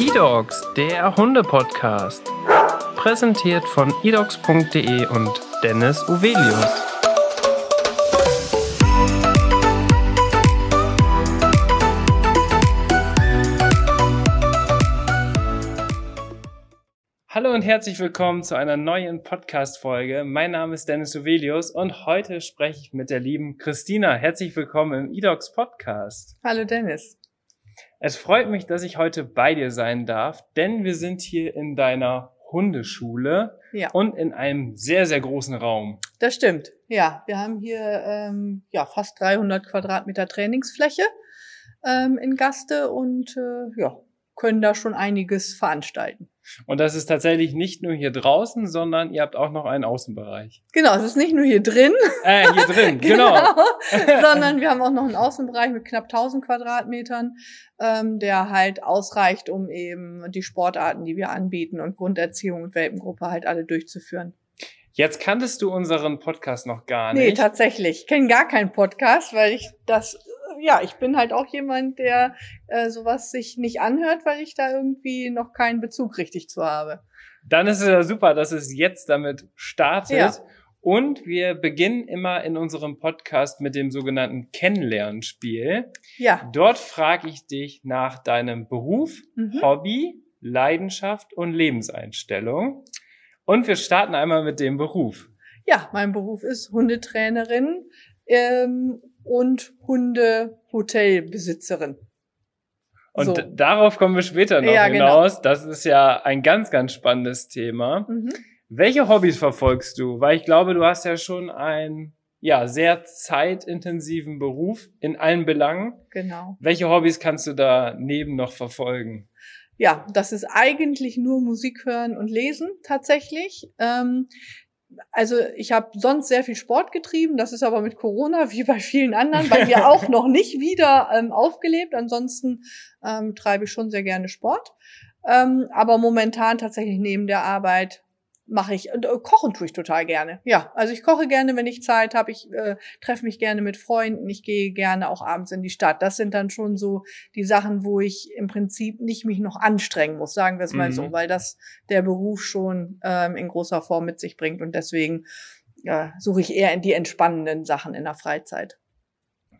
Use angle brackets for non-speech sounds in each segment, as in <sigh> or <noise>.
eDogs, der Hunde-Podcast. Präsentiert von edogs.de und Dennis Uvelius. Hallo und herzlich willkommen zu einer neuen Podcast-Folge. Mein Name ist Dennis Uvelius und heute spreche ich mit der lieben Christina. Herzlich willkommen im eDogs Podcast. Hallo Dennis. Es freut mich, dass ich heute bei dir sein darf, denn wir sind hier in deiner Hundeschule Ja. und in einem sehr, sehr großen Raum. Das stimmt. Ja, wir haben hier ähm, ja fast 300 Quadratmeter Trainingsfläche ähm, in Gaste und äh, ja können da schon einiges veranstalten. Und das ist tatsächlich nicht nur hier draußen, sondern ihr habt auch noch einen Außenbereich. Genau, es ist nicht nur hier drin, Äh, hier drin, <laughs> genau. <laughs> sondern wir haben auch noch einen Außenbereich mit knapp 1000 Quadratmetern, ähm, der halt ausreicht, um eben die Sportarten, die wir anbieten und Grunderziehung und Welpengruppe halt alle durchzuführen. Jetzt kanntest du unseren Podcast noch gar Nee, nicht. tatsächlich. Ich kenne gar keinen Podcast, weil ich das, ja, ich bin halt auch jemand, der äh, sowas sich nicht anhört, weil ich da irgendwie noch keinen Bezug richtig zu habe. Dann ist es ja super, dass es jetzt damit startet. Ja. Und wir beginnen immer in unserem Podcast mit dem sogenannten Kennenlernspiel. Ja. Dort frage ich dich nach deinem Beruf, Mhm. Hobby, Leidenschaft und Lebenseinstellung. Und wir starten einmal mit dem Beruf. Ja, mein Beruf ist Hundetrainerin ähm, und Hundehotelbesitzerin. Und So. darauf kommen wir später noch Ja, genau. hinaus. Das ist ja ein ganz, ganz spannendes Thema. Mhm. Welche Hobbys verfolgst du? Weil ich glaube, du hast ja schon einen ja, sehr zeitintensiven Beruf in allen Belangen. Genau. Welche Hobbys kannst du daneben noch verfolgen? Ja, das ist eigentlich nur Musik hören und lesen tatsächlich. Ähm, also ich habe sonst sehr viel Sport getrieben, das ist aber mit Corona <laughs> wie bei vielen anderen bei mir auch noch nicht wieder ähm, aufgelebt. Ansonsten ähm, treibe ich schon sehr gerne Sport. Ähm, aber momentan tatsächlich neben der Arbeit mache ich, und, äh, kochen tue ich total gerne. Ja, also ich koche gerne, wenn ich Zeit habe. Ich äh, treffe mich gerne mit Freunden. Ich gehe gerne auch abends in die Stadt. Das sind dann schon so die Sachen, wo ich im Prinzip nicht mich noch anstrengen muss, sagen wir es mal Mhm. so, weil das der Beruf schon ähm, in großer Form mit sich bringt. Und deswegen ja, suche ich eher in die entspannenden Sachen in der Freizeit.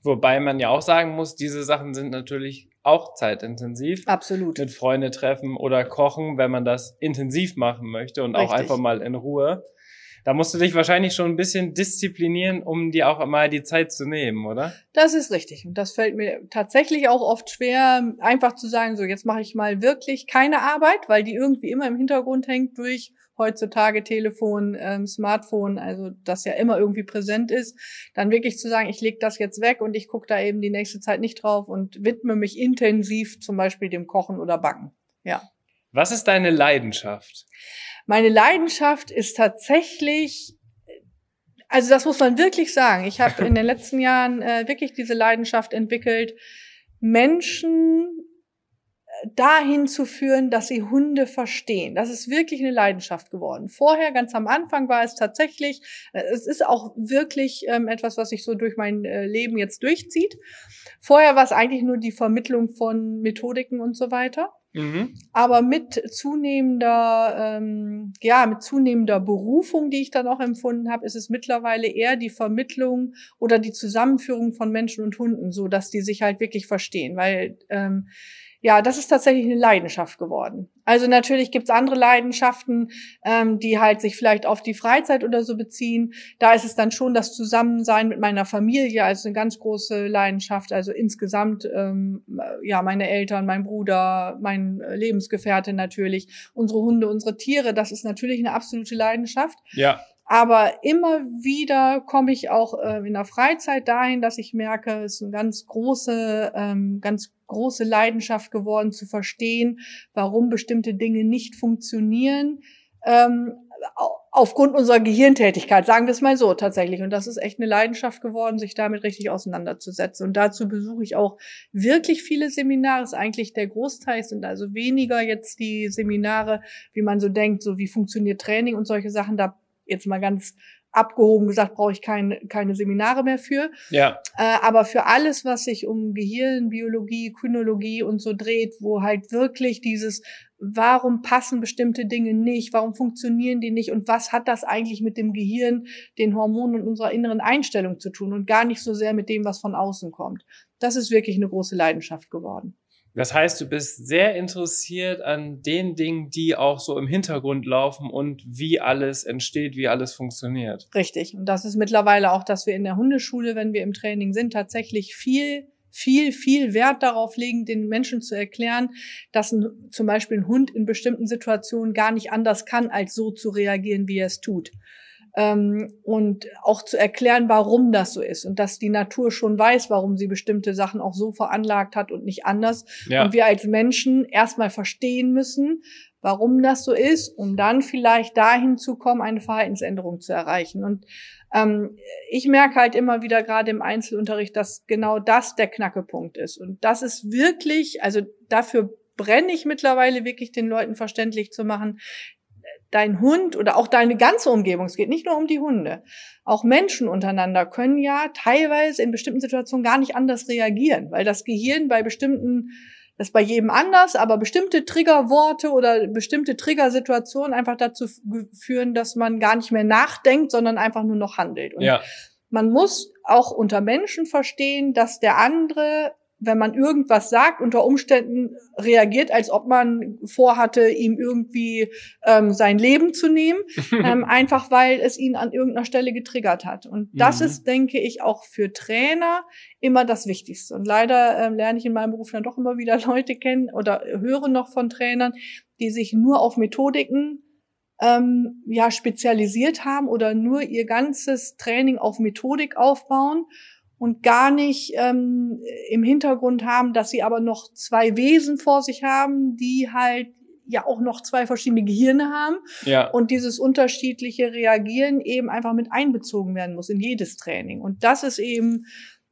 Wobei man ja auch sagen muss, diese Sachen sind natürlich auch zeitintensiv. Absolut. Mit Freunde treffen oder kochen, wenn man das intensiv machen möchte und auch Richtig. einfach mal in Ruhe. Da musst du dich wahrscheinlich schon ein bisschen disziplinieren, um dir auch mal die Zeit zu nehmen, oder? Das ist richtig. Und das fällt mir tatsächlich auch oft schwer, einfach zu sagen, so jetzt mache ich mal wirklich keine Arbeit, weil die irgendwie immer im Hintergrund hängt durch heutzutage Telefon, ähm, Smartphone, also das ja immer irgendwie präsent ist. Dann wirklich zu sagen, ich lege das jetzt weg und ich gucke da eben die nächste Zeit nicht drauf und widme mich intensiv zum Beispiel dem Kochen oder Backen. Ja. Was ist deine Leidenschaft? Meine Leidenschaft ist tatsächlich, also das muss man wirklich sagen. Ich habe <laughs> in den letzten Jahren äh, wirklich diese Leidenschaft entwickelt, Menschen dahin zu führen, dass sie Hunde verstehen. Das ist wirklich eine Leidenschaft geworden. Vorher, ganz am Anfang, war es tatsächlich, äh, es ist auch wirklich ähm, etwas, was sich so durch mein äh, Leben jetzt durchzieht. Vorher war es eigentlich nur die Vermittlung von Methodiken und so weiter. Mhm. Aber mit zunehmender, ähm, ja, mit zunehmender Berufung, die ich dann auch empfunden habe, ist es mittlerweile eher die Vermittlung oder die Zusammenführung von Menschen und Hunden, so dass die sich halt wirklich verstehen. Weil ähm, ja, das ist tatsächlich eine Leidenschaft geworden. Also natürlich gibt's andere Leidenschaften, ähm, die halt sich vielleicht auf die Freizeit oder so beziehen. Da ist es dann schon das Zusammensein mit meiner Familie, also eine ganz große Leidenschaft. Also insgesamt, ähm, ja, meine Eltern, mein Bruder, mein äh, Lebensgefährte natürlich, unsere Hunde, unsere Tiere, das ist natürlich eine absolute Leidenschaft. Ja. Aber immer wieder komme ich auch äh, in der Freizeit dahin, dass ich merke, es ist eine ganz große, ähm, ganz große Leidenschaft geworden, zu verstehen, warum bestimmte Dinge nicht funktionieren. Ähm, au- aufgrund unserer Gehirntätigkeit, sagen wir es mal so tatsächlich. Und das ist echt eine Leidenschaft geworden, sich damit richtig auseinanderzusetzen. Und dazu besuche ich auch wirklich viele Seminare. Ist eigentlich der Großteil sind also weniger jetzt die Seminare, wie man so denkt, so wie funktioniert Training und solche Sachen. Da jetzt mal ganz abgehoben gesagt, brauche ich keine, keine Seminare mehr für. Ja. Äh, aber für alles, was sich um Gehirn, Biologie, Kynologie und so dreht, wo halt wirklich dieses, warum passen bestimmte Dinge nicht, warum funktionieren die nicht und was hat das eigentlich mit dem Gehirn, den Hormonen und unserer inneren Einstellung zu tun und gar nicht so sehr mit dem, was von außen kommt. Das ist wirklich eine große Leidenschaft geworden. Das heißt, du bist sehr interessiert an den Dingen, die auch so im Hintergrund laufen und wie alles entsteht, wie alles funktioniert. Richtig. Und das ist mittlerweile auch, dass wir in der Hundeschule, wenn wir im Training sind, tatsächlich viel viel, viel Wert darauf legen, den Menschen zu erklären, dass ein, zum Beispiel ein Hund in bestimmten Situationen gar nicht anders kann, als so zu reagieren, wie er es tut ähm, und auch zu erklären, warum das so ist und dass die Natur schon weiß, warum sie bestimmte Sachen auch so veranlagt hat und nicht anders. Ja. Und wir als Menschen erstmal verstehen müssen, warum das so ist, um dann vielleicht dahin zu kommen, eine Verhaltensänderung zu erreichen. Und ähm, ich merke halt immer wieder gerade im Einzelunterricht, dass genau das der Knackepunkt ist. Und das ist wirklich, also dafür brenne ich mittlerweile wirklich den Leuten verständlich zu machen, dein Hund oder auch deine ganze Umgebung, es geht nicht nur um die Hunde, auch Menschen untereinander können ja teilweise in bestimmten Situationen gar nicht anders reagieren, weil das Gehirn bei bestimmten, das ist bei jedem anders, aber bestimmte Triggerworte oder bestimmte Triggersituationen einfach dazu führen, dass man gar nicht mehr nachdenkt, sondern einfach nur noch handelt. Und ja. man muss auch unter Menschen verstehen, dass der andere wenn man irgendwas sagt, unter Umständen reagiert, als ob man vorhatte, ihm irgendwie ähm, sein Leben zu nehmen, <laughs> ähm, einfach weil es ihn an irgendeiner Stelle getriggert hat. Und das mhm. ist, denke ich, auch für Trainer immer das Wichtigste. Und leider ähm, lerne ich in meinem Beruf dann doch immer wieder <laughs> Leute kennen oder höre noch von Trainern, die sich nur auf Methodiken ähm, ja spezialisiert haben oder nur ihr ganzes Training auf Methodik aufbauen und gar nicht ähm, im Hintergrund haben, dass sie aber noch zwei Wesen vor sich haben, die halt ja auch noch zwei verschiedene Gehirne haben ja. und dieses unterschiedliche Reagieren eben einfach mit einbezogen werden muss in jedes Training. Und das ist eben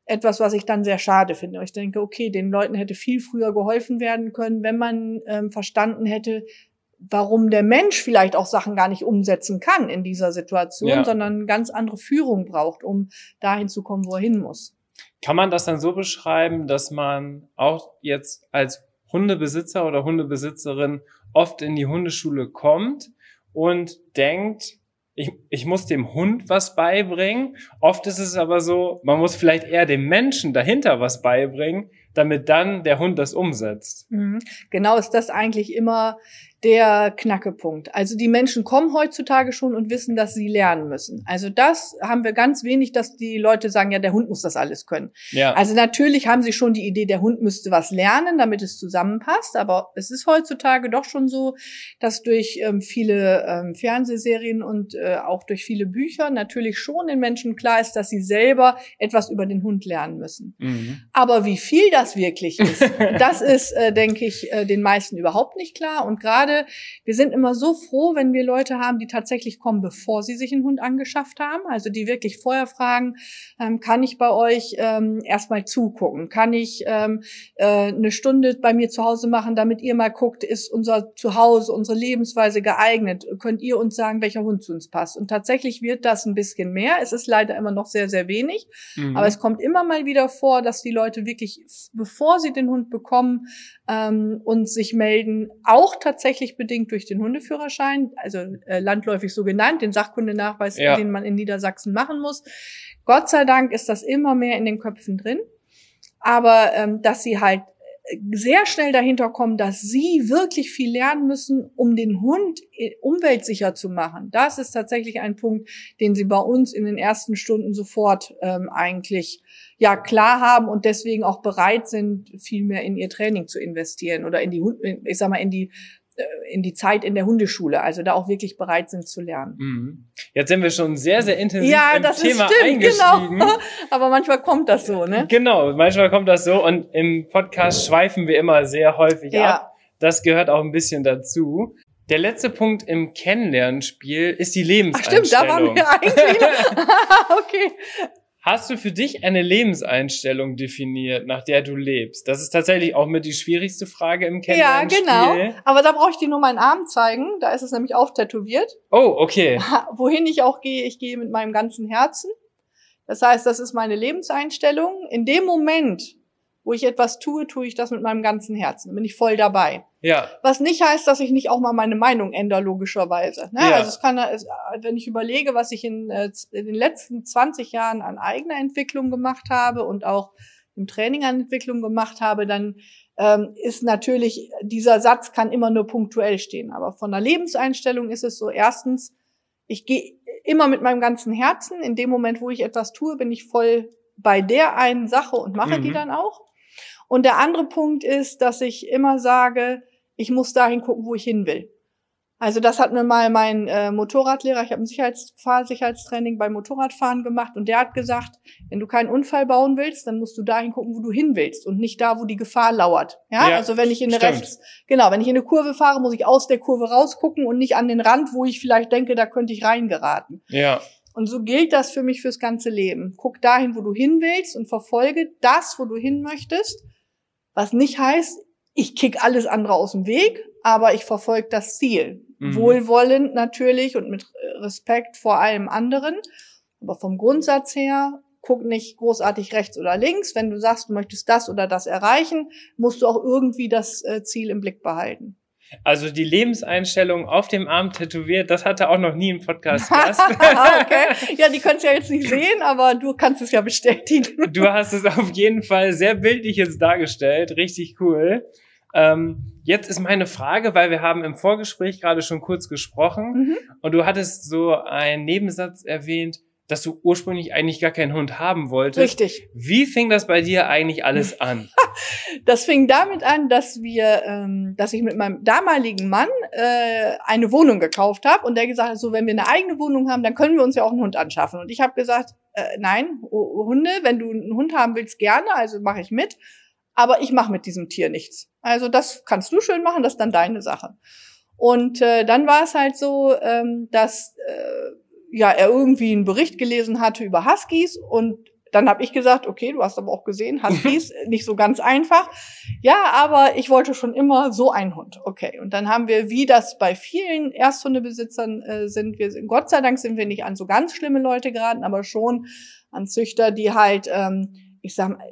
etwas, was ich dann sehr schade finde. Ich denke, okay, den Leuten hätte viel früher geholfen werden können, wenn man ähm, verstanden hätte, warum der Mensch vielleicht auch Sachen gar nicht umsetzen kann in dieser Situation, ja. sondern ganz andere Führung braucht, um dahin zu kommen, wo er hin muss. Kann man das dann so beschreiben, dass man auch jetzt als Hundebesitzer oder Hundebesitzerin oft in die Hundeschule kommt und denkt, ich, ich muss dem Hund was beibringen. Oft ist es aber so, man muss vielleicht eher dem Menschen dahinter was beibringen, damit dann der Hund das umsetzt. Mhm. Genau ist das eigentlich immer der Knackepunkt. Also die Menschen kommen heutzutage schon und wissen, dass sie lernen müssen. Also das haben wir ganz wenig, dass die Leute sagen, ja, der Hund muss das alles können. Ja. Also natürlich haben sie schon die Idee, der Hund müsste was lernen, damit es zusammenpasst. Aber es ist heutzutage doch schon so, dass durch ähm, viele ähm, Fernsehserien und äh, auch durch viele Bücher natürlich schon den Menschen klar ist, dass sie selber etwas über den Hund lernen müssen. Mhm. Aber wie viel das wirklich ist, <laughs> das ist, äh, denke ich, äh, den meisten überhaupt nicht klar. Und gerade gerade, wir sind immer so froh, wenn wir Leute haben, die tatsächlich kommen, bevor sie sich einen Hund angeschafft haben. Also die wirklich vorher fragen, ähm, kann ich bei euch ähm, erstmal zugucken? Kann ich ähm, äh, eine Stunde bei mir zu Hause machen, damit ihr mal guckt, ist unser Zuhause, unsere Lebensweise geeignet? Könnt ihr uns sagen, welcher Hund zu uns passt? Und tatsächlich wird das ein bisschen mehr. Es ist leider immer noch sehr, sehr wenig. Mhm. Aber es kommt immer mal wieder vor, dass die Leute wirklich, bevor sie den Hund bekommen, ähm, uns sich melden, auch tatsächlich tatsächlich bedingt durch den Hundeführerschein, also äh, landläufig so genannt, den Sachkundenachweis, ja. den man in Niedersachsen machen muss. Gott sei Dank ist das immer mehr in den Köpfen drin. Aber ähm, dass sie halt äh, sehr schnell dahinter kommen, dass sie wirklich viel lernen müssen, um den Hund äh, umweltsicher zu machen. Das ist tatsächlich ein Punkt, den sie bei uns in den ersten Stunden sofort ähm, eigentlich ja klar haben und deswegen auch bereit sind, viel mehr in ihr Training zu investieren oder in die, ich sag mal, in die äh, in die Zeit in der Hundeschule, also da auch wirklich bereit sind zu lernen. Mhm. Jetzt sind wir schon sehr, sehr intensiv ja, im das Thema stimmt, eingestiegen. Genau. <laughs> Aber manchmal kommt das so, ne? Genau, manchmal kommt das so und im Podcast schweifen wir immer sehr häufig ja. ab. Das gehört auch ein bisschen dazu. Der letzte Punkt im Kennenlernspiel ist die Lebenseinstellung. Ach stimmt, da waren wir <laughs> eigentlich. <laughs> okay. Hast du für dich eine Lebenseinstellung definiert, nach der du lebst? Das ist tatsächlich auch mit die schwierigste Frage im Kennenlernen. Ja, genau. Aber da brauche ich dir nur meinen Arm zeigen. Da ist es nämlich auftätowiert. Oh, okay. <laughs> Wohin ich auch gehe, ich gehe mit meinem ganzen Herzen. Das heißt, das ist meine Lebenseinstellung. In dem Moment, wo ich etwas tue, tue ich das mit meinem ganzen Herzen. Da bin ich voll dabei. Ja. Was nicht heißt, dass ich nicht auch mal meine Meinung ändere, logischerweise. Ne? Ja. Also es kann, wenn ich überlege, was ich in, äh, in den letzten 20 Jahren an eigener Entwicklung gemacht habe und auch im Training an Entwicklung gemacht habe, dann ähm, ist natürlich, dieser Satz kann immer nur punktuell stehen. Aber von der Lebenseinstellung ist es so, erstens, ich gehe immer mit meinem ganzen Herzen. In dem Moment, wo ich etwas tue, bin ich voll bei der einen Sache und mache mhm. die dann auch. Und der andere Punkt ist, dass ich immer sage, ich muss dahin gucken, wo ich hin will. Also das hat mir mal mein äh, Motorradlehrer, ich habe ein Sicherheits Fahrsicherheitstraining beim Motorradfahren gemacht und der hat gesagt, wenn du keinen Unfall bauen willst, dann musst du dahin gucken, wo du hin willst und nicht da, wo die Gefahr lauert. Ja, ja also wenn ich in eine rechts, genau, wenn ich in eine Kurve fahre, muss ich aus der Kurve rausgucken und nicht an den Rand, wo ich vielleicht denke, da könnte ich reingeraten. Ja. Und so gilt das für mich fürs ganze Leben. Guck dahin, wo du hin willst und verfolge das, wo du hin möchtest was nicht heißt, ich kick alles andere aus dem Weg, aber ich verfolge das Ziel. Mhm. Wohlwollend natürlich und mit Respekt vor allem anderen. Aber vom Grundsatz her, guck nicht großartig rechts oder links. Wenn du sagst, du möchtest das oder das erreichen, musst du auch irgendwie das äh, Ziel im Blick behalten. Also die Lebenseinstellung auf dem Arm tätowiert, das hatte auch noch nie im Podcast <laughs> Gast. okay. Ja, die können es ja jetzt nicht sehen, aber du kannst es ja bestätigen. du hast es auf jeden Fall sehr bildlich jetzt dargestellt. Richtig cool. Ähm, jetzt ist meine Frage, weil wir haben im Vorgespräch gerade schon kurz gesprochen mhm. und du hattest so einen Nebensatz erwähnt, dass du ursprünglich eigentlich gar keinen Hund haben wolltest. Richtig. Wie fing das bei dir eigentlich alles <laughs> an? das fing damit an, dass wir, ähm, dass ich mit meinem damaligen Mann äh, eine Wohnung gekauft habe und der gesagt hat, so wenn wir eine eigene Wohnung haben, dann können wir uns ja auch einen Hund anschaffen. Und ich habe gesagt, äh, nein, Hunde, wenn du einen Hund haben willst, gerne, also mache ich mit, aber ich mache mit diesem Tier nichts. Also das kannst du schön machen, das ist dann deine Sache. Und äh, dann war es halt so, ähm, dass äh, ja, er irgendwie einen Bericht gelesen hatte über Huskies und dann habe ich gesagt, okay, du hast aber auch gesehen, Huskies, nicht so ganz einfach. Ja, aber ich wollte schon immer so einen Hund. Okay, und dann haben wir, wie das bei vielen Ersthundebesitzern äh, sind, wir sind, Gott sei Dank sind wir nicht an so ganz schlimme Leute geraten, aber schon an Züchter, die halt, ähm, ich sag mal,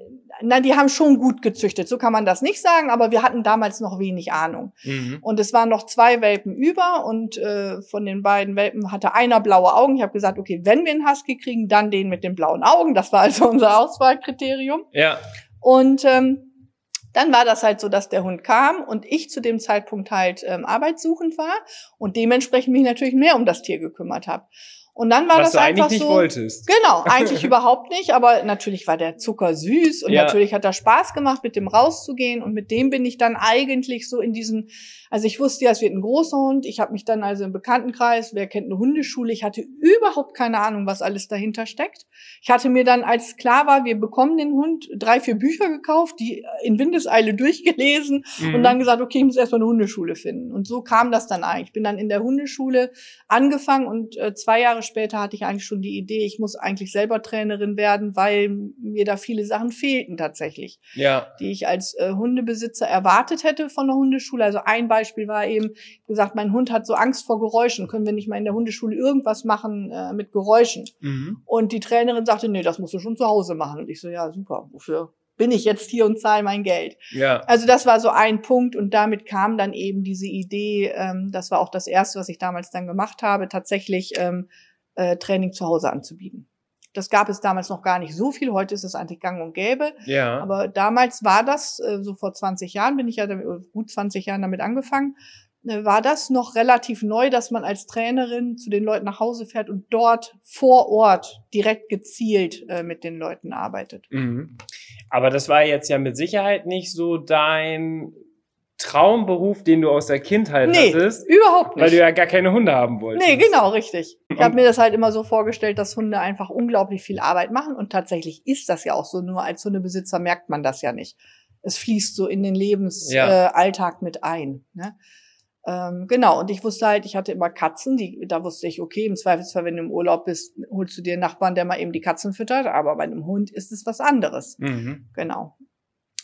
na, die haben schon gut gezüchtet, so kann man das nicht sagen, aber wir hatten damals noch wenig Ahnung. Mhm. Und es waren noch zwei Welpen über und äh, von den beiden Welpen hatte einer blaue Augen. Ich habe gesagt, okay, wenn wir einen Husky kriegen, dann den mit den blauen Augen. Das war also <laughs> unser Auswahlkriterium. Ja. Und ähm, dann war das halt so, dass der Hund kam und ich zu dem Zeitpunkt halt ähm, arbeitssuchend war und dementsprechend mich natürlich mehr um das Tier gekümmert habe. Und dann war Was das du einfach eigentlich so. Nicht wolltest. Genau, <laughs> eigentlich überhaupt nicht, aber natürlich war der Zucker süß und ja. natürlich hat er Spaß gemacht, mit dem rauszugehen und mit dem bin ich dann eigentlich so in diesen also ich wusste ja, es wird ein großer Hund. Ich habe mich dann also im Bekanntenkreis, wer kennt eine Hundeschule, ich hatte überhaupt keine Ahnung, was alles dahinter steckt. Ich hatte mir dann, als klar war, wir bekommen den Hund, drei, vier Bücher gekauft, die in Windeseile durchgelesen mhm. und dann gesagt, okay, ich muss erstmal eine Hundeschule finden. Und so kam das dann eigentlich. Ich bin dann in der Hundeschule angefangen und äh, zwei Jahre später hatte ich eigentlich schon die Idee, ich muss eigentlich selber Trainerin werden, weil mir da viele Sachen fehlten tatsächlich. Ja. Die ich als äh, Hundebesitzer erwartet hätte von der Hundeschule. Also ein Beispiel war eben gesagt, mein Hund hat so Angst vor Geräuschen. Können wir nicht mal in der Hundeschule irgendwas machen äh, mit Geräuschen? Mhm. Und die Trainerin sagte, nee, das musst du schon zu Hause machen. Und ich so, ja, super, wofür bin ich jetzt hier und zahle mein Geld. Ja. Also das war so ein Punkt und damit kam dann eben diese Idee, ähm, das war auch das Erste, was ich damals dann gemacht habe, tatsächlich ähm, äh, Training zu Hause anzubieten. Das gab es damals noch gar nicht so viel. Heute ist es eigentlich gang und gäbe. Ja. Aber damals war das, äh, so vor 20 Jahren bin ich ja damit, gut 20 Jahren damit angefangen, äh, war das noch relativ neu, dass man als Trainerin zu den Leuten nach Hause fährt und dort vor Ort direkt gezielt äh, mit den Leuten arbeitet. Mhm. Aber das war jetzt ja mit Sicherheit nicht so dein Traumberuf, den du aus der Kindheit nee, hattest. überhaupt nicht. Weil du ja gar keine Hunde haben wolltest. Nee, genau, richtig. Ich habe mir das halt immer so vorgestellt, dass Hunde einfach unglaublich viel Arbeit machen und tatsächlich ist das ja auch so. Nur als Hundebesitzer merkt man das ja nicht. Es fließt so in den Lebensalltag ja. äh, mit ein. Ne? Ähm, genau, und ich wusste halt, ich hatte immer Katzen, die, da wusste ich, okay, im Zweifelsfall, wenn du im Urlaub bist, holst du dir einen Nachbarn, der mal eben die Katzen füttert, aber bei einem Hund ist es was anderes. Mhm. Genau.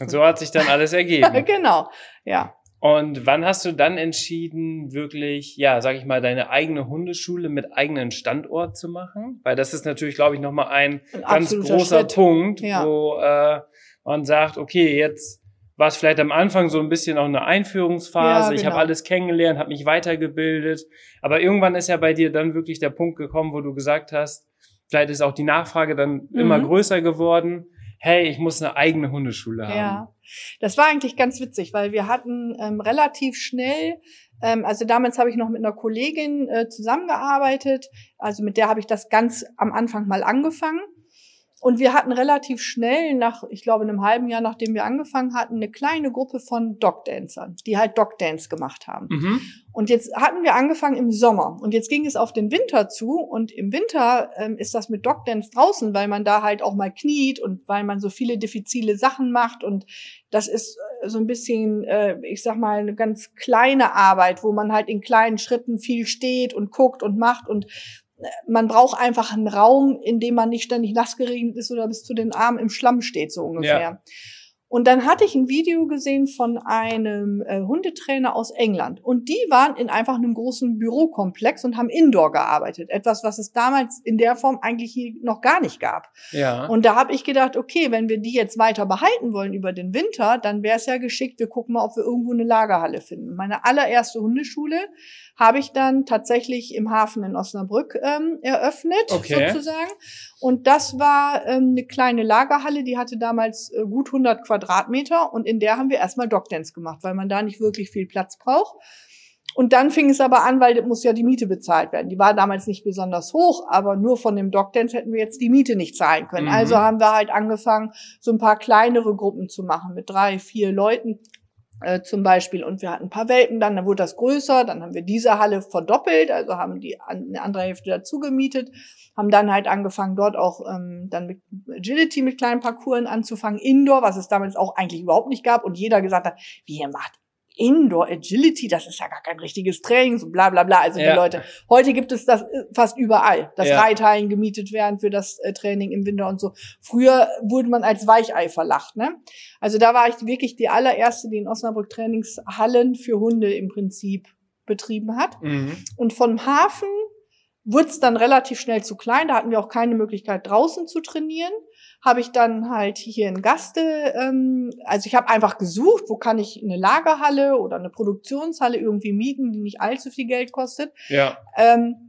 Und so hat sich dann alles ergeben. <laughs> genau, ja. Und wann hast du dann entschieden, wirklich, ja, sag ich mal, deine eigene Hundeschule mit eigenen Standort zu machen? Weil das ist natürlich, glaube ich, nochmal ein, Ein ganz großer Schritt. Punkt, Ja. wo äh, man sagt, okay, jetzt war es vielleicht am Anfang so ein bisschen auch eine Einführungsphase. Ja, Ich habe genau. alles kennengelernt, habe mich weitergebildet. Aber irgendwann ist ja bei dir dann wirklich der Punkt gekommen, wo du gesagt hast, vielleicht ist auch die Nachfrage dann immer Mhm. größer geworden. Hey, ich muss eine eigene Hundeschule haben. Ja, das war eigentlich ganz witzig, weil wir hatten ähm, relativ schnell, ähm, also damals habe ich noch mit einer Kollegin äh, zusammengearbeitet, also mit der habe ich das ganz am Anfang mal angefangen. Und wir hatten relativ schnell, nach, ich glaube, einem halben Jahr, nachdem wir angefangen hatten, eine kleine Gruppe von Dogdancern, die halt Dogdance gemacht haben. Mhm. Und jetzt hatten wir angefangen im Sommer und jetzt ging es auf den Winter zu und im Winter ähm, ist das mit Dogdance draußen, weil man da halt auch mal kniet und weil man so viele diffizile Sachen macht und das ist äh, so ein bisschen, äh, ich sag mal, eine ganz kleine Arbeit, wo man halt in kleinen Schritten viel steht und guckt und macht und man braucht einfach einen Raum, in dem man nicht ständig nass geregnet ist oder bis zu den Armen im Schlamm steht, so ungefähr. Ja. Und dann hatte ich ein Video gesehen von einem äh, Hundetrainer aus England. Und die waren in einfach einem großen Bürokomplex und haben Indoor gearbeitet. Etwas, was es damals in der Form eigentlich hier noch gar nicht gab. Ja. Und da habe ich gedacht, okay, wenn wir die jetzt weiter behalten wollen über den Winter, dann wäre es ja geschickt, wir gucken mal, ob wir irgendwo eine Lagerhalle finden. Meine allererste Hundeschule habe ich dann tatsächlich im Hafen in Osnabrück ähm, eröffnet, Okay. sozusagen. Und das war ähm, eine kleine Lagerhalle, die hatte damals äh, gut 100 Quadratmeter und in der haben wir erstmal Dogdance gemacht, weil man da nicht wirklich viel Platz braucht. Und dann fing es aber an, weil das muss ja die Miete bezahlt werden. Die war damals nicht besonders hoch, aber nur von dem Dogdance hätten wir jetzt die Miete nicht zahlen können. Mhm. Also haben wir halt angefangen, so ein paar kleinere Gruppen zu machen mit drei, vier Leuten äh, zum Beispiel. Und wir hatten ein paar Welpen dann, dann wurde das größer, dann haben wir diese Halle verdoppelt, also haben die an- eine andere Hälfte dazu gemietet, haben dann halt angefangen, dort auch ähm, dann mit Agility mit kleinen Parcours anzufangen, Indoor, was es damals auch eigentlich überhaupt nicht gab und jeder gesagt hat, wie ihr macht Indoor Agility, das ist ja gar kein richtiges Training, so bla bla bla. Also Ja. die Leute, heute gibt es das äh, fast überall, dass Ja. Reithallen gemietet werden für das äh, Training im Winter und so. Früher wurde man als Weichei verlacht, ne? Also da war ich wirklich die allererste, die in Osnabrück Trainingshallen für Hunde im Prinzip betrieben hat. Mhm. Und vom Hafen wurde es dann relativ schnell zu klein. Da hatten wir auch keine Möglichkeit, draußen zu trainieren. Habe ich dann halt hier in Gaste, ähm, also ich habe einfach gesucht, wo kann ich eine Lagerhalle oder eine Produktionshalle irgendwie mieten, die nicht allzu viel Geld kostet. Ja. Ähm,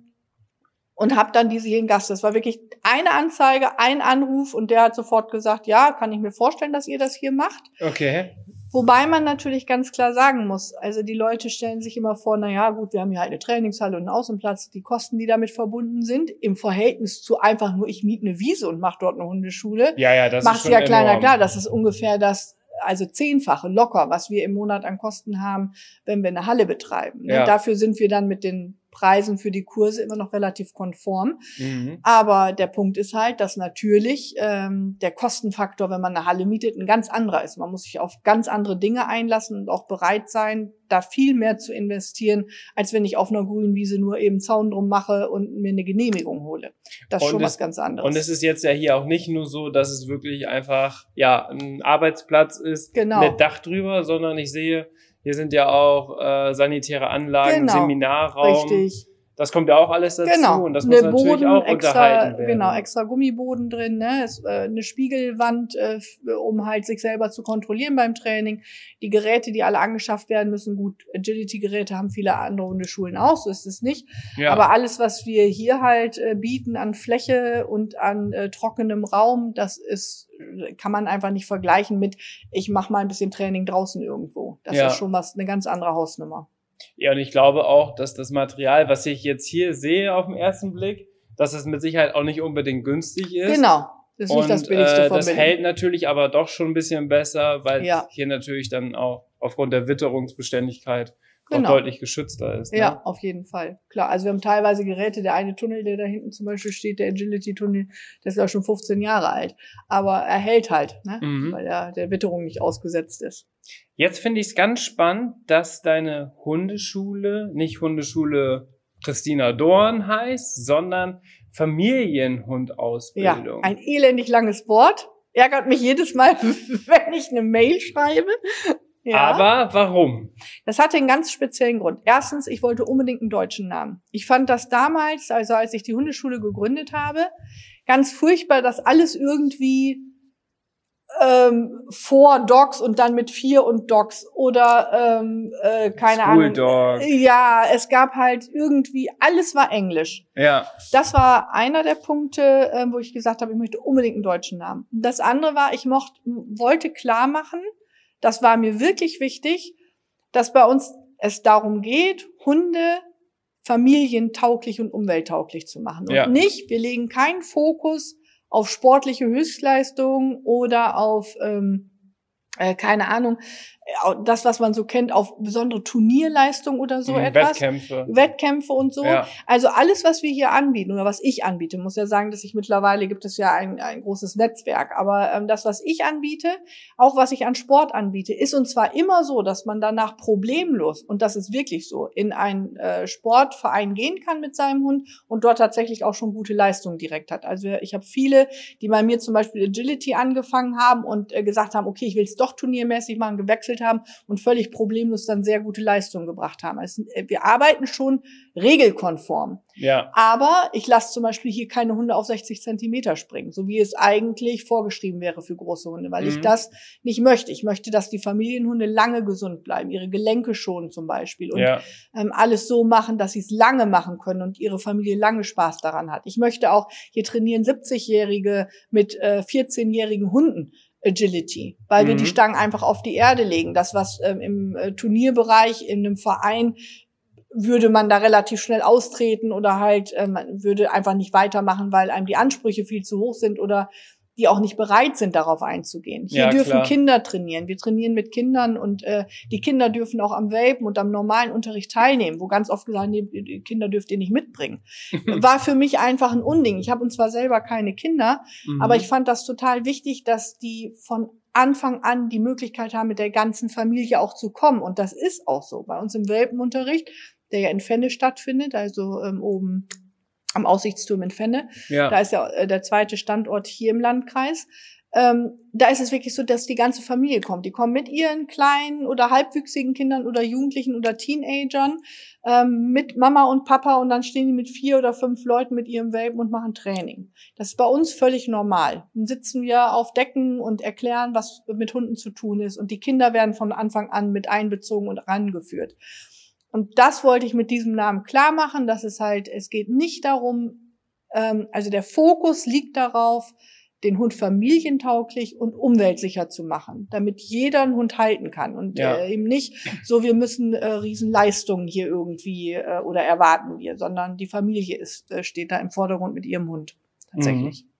und habe dann diese hier in Gaste. Das war wirklich eine Anzeige, ein Anruf und der hat sofort gesagt, ja, kann ich mir vorstellen, dass ihr das hier macht. Okay. Wobei man natürlich ganz klar sagen muss, also die Leute stellen sich immer vor, na ja, gut, wir haben hier halt eine Trainingshalle und einen Außenplatz, die Kosten, die damit verbunden sind, im Verhältnis zu einfach nur, ich miete eine Wiese und mache dort eine Hundeschule, Ja, ja, das macht ist ja kleiner enorm. klar, das ist ungefähr das, also zehnfache locker, was wir im Monat an Kosten haben, wenn wir eine Halle betreiben. Ne? Ja. Dafür sind wir dann mit den Preisen für die Kurse immer noch relativ konform. Mhm. Aber der Punkt ist halt, dass natürlich ähm, der Kostenfaktor, wenn man eine Halle mietet, ein ganz anderer ist. Man muss sich auf ganz andere Dinge einlassen und auch bereit sein, da viel mehr zu investieren, als wenn ich auf einer grünen Wiese nur eben Zaun drum mache und mir eine Genehmigung hole. Das ist Und schon es- was ganz anderes. Und es ist jetzt ja hier auch nicht nur so, dass es wirklich einfach ja ein Arbeitsplatz ist Genau. mit Dach drüber, sondern ich sehe, hier sind ja auch äh, sanitäre Anlagen, Genau. Seminarraum. Richtig. Das kommt ja auch alles dazu Genau. und das muss natürlich Boden auch extra, unterhalten werden. genau, extra Gummiboden drin, ne? Es, äh, eine Spiegelwand, äh, um halt sich selber zu kontrollieren beim Training. Die Geräte, die alle angeschafft werden müssen, gut, Agility-Geräte haben viele andere Hundeschulen auch, so ist es nicht. ja. Aber alles, was wir hier halt äh, bieten an Fläche und an äh, trockenem Raum, das ist, kann man einfach nicht vergleichen mit, ich mache mal ein bisschen Training draußen irgendwo. Das Ja. ist schon was, eine ganz andere Hausnummer. Ja, und ich glaube auch, dass das Material, was ich jetzt hier sehe auf den ersten Blick, dass es mit Sicherheit auch nicht unbedingt günstig ist. Genau. Das ist Und nicht das billigste äh, das billig. hält natürlich aber doch schon ein bisschen besser, weil Ja. hier natürlich dann auch aufgrund der Witterungsbeständigkeit Genau. auch deutlich geschützter ist. Ne? Ja, auf jeden Fall. Klar, also wir haben teilweise Geräte, der eine Tunnel, der da hinten zum Beispiel steht, der Agility-Tunnel, der ist ja schon 15 Jahre alt. Aber er hält halt, ne? Mhm. weil er der Witterung nicht ausgesetzt ist. Jetzt finde ich es ganz spannend, dass deine Hundeschule nicht Hundeschule Christina Dorn heißt, sondern Ja, Familienhundausbildung. ein elendig langes Wort. Ärgert mich jedes Mal, <laughs> wenn ich eine Mail schreibe. Ja. Aber warum? Das hatte einen ganz speziellen Grund. Erstens, ich wollte unbedingt einen deutschen Namen. Ich fand das damals, also als ich die Hundeschule gegründet habe, ganz furchtbar, dass alles irgendwie ähm, vor Dogs und dann mit vier und Dogs oder ähm, äh, keine School Ahnung. Dog. Ja, es gab halt irgendwie, alles war Englisch. Ja. Das war einer der Punkte, äh, wo ich gesagt habe, ich möchte unbedingt einen deutschen Namen. Das andere war, ich mochte, wollte klar machen, das war mir wirklich wichtig, dass bei uns es darum geht, Hunde familientauglich und umwelttauglich zu machen. Und Ja. nicht, wir legen keinen Fokus auf sportliche Höchstleistungen oder auf, ähm, äh, keine Ahnung, das, was man so kennt, auf besondere Turnierleistungen oder so Mhm, etwas. Wettkämpfe. Wettkämpfe und so. Ja. Also alles, was wir hier anbieten oder was ich anbiete, muss ja sagen, dass ich mittlerweile gibt es ja ein, ein großes Netzwerk. Aber ähm, das, was ich anbiete, auch was ich an Sport anbiete, ist und zwar immer so, dass man danach problemlos, und das ist wirklich so, in einen äh, Sportverein gehen kann mit seinem Hund und dort tatsächlich auch schon gute Leistungen direkt hat. Also ich habe viele, die bei mir zum Beispiel Agility angefangen haben und äh, gesagt haben, okay, ich will es doch turniermäßig machen, gewechselt haben und völlig problemlos dann sehr gute Leistungen gebracht haben. Also, äh, wir arbeiten schon regelkonform. Ja. Aber ich lasse zum Beispiel hier keine Hunde auf 60 Zentimeter springen, so wie es eigentlich vorgeschrieben wäre für große Hunde, weil ich Mhm. das nicht möchte. Ich möchte, dass die Familienhunde lange gesund bleiben, ihre Gelenke schonen zum Beispiel und Ja. ähm, alles so machen, dass sie es lange machen können und ihre Familie lange Spaß daran hat. Ich möchte auch, hier trainieren 70-Jährige mit äh, 14-jährigen Hunden. Agility, weil wir Mhm. die Stangen einfach auf die Erde legen. Das, was ähm, im äh, Turnierbereich in einem Verein würde man da relativ schnell austreten oder halt äh, man würde einfach nicht weitermachen, weil einem die Ansprüche viel zu hoch sind oder die auch nicht bereit sind, darauf einzugehen. Hier Ja, dürfen klar. Kinder trainieren. Wir trainieren mit Kindern und äh, die Kinder dürfen auch am Welpen und am normalen Unterricht teilnehmen, wo ganz oft gesagt, nee, die Kinder dürft ihr nicht mitbringen. <laughs> War für mich einfach ein Unding. Ich habe uns zwar selber keine Kinder, Mhm. aber ich fand das total wichtig, dass die von Anfang an die Möglichkeit haben, mit der ganzen Familie auch zu kommen. Und das ist auch so. Bei uns im Welpenunterricht, der ja in Fenne stattfindet, also ähm, oben am Aussichtsturm in Fenne, ja. da ist ja äh, der zweite Standort hier im Landkreis. Ähm, da ist es wirklich so, dass die ganze Familie kommt. Die kommen mit ihren kleinen oder halbwüchsigen Kindern oder Jugendlichen oder Teenagern ähm, mit Mama und Papa und dann stehen die mit vier oder fünf Leuten mit ihrem Welpen und machen Training. Das ist bei uns völlig normal. Dann sitzen wir auf Decken und erklären, was mit Hunden zu tun ist und die Kinder werden von Anfang an mit einbezogen und rangeführt. Und das wollte ich mit diesem Namen klar machen, dass es halt, es geht nicht darum, ähm, also der Fokus liegt darauf, den Hund familientauglich und umweltsicher zu machen, damit jeder einen Hund halten kann und Ja. äh, eben nicht so, wir müssen äh, Riesenleistungen hier irgendwie äh, oder erwarten wir, sondern die Familie ist, äh, steht da im Vordergrund mit ihrem Hund. Tatsächlich. Mhm.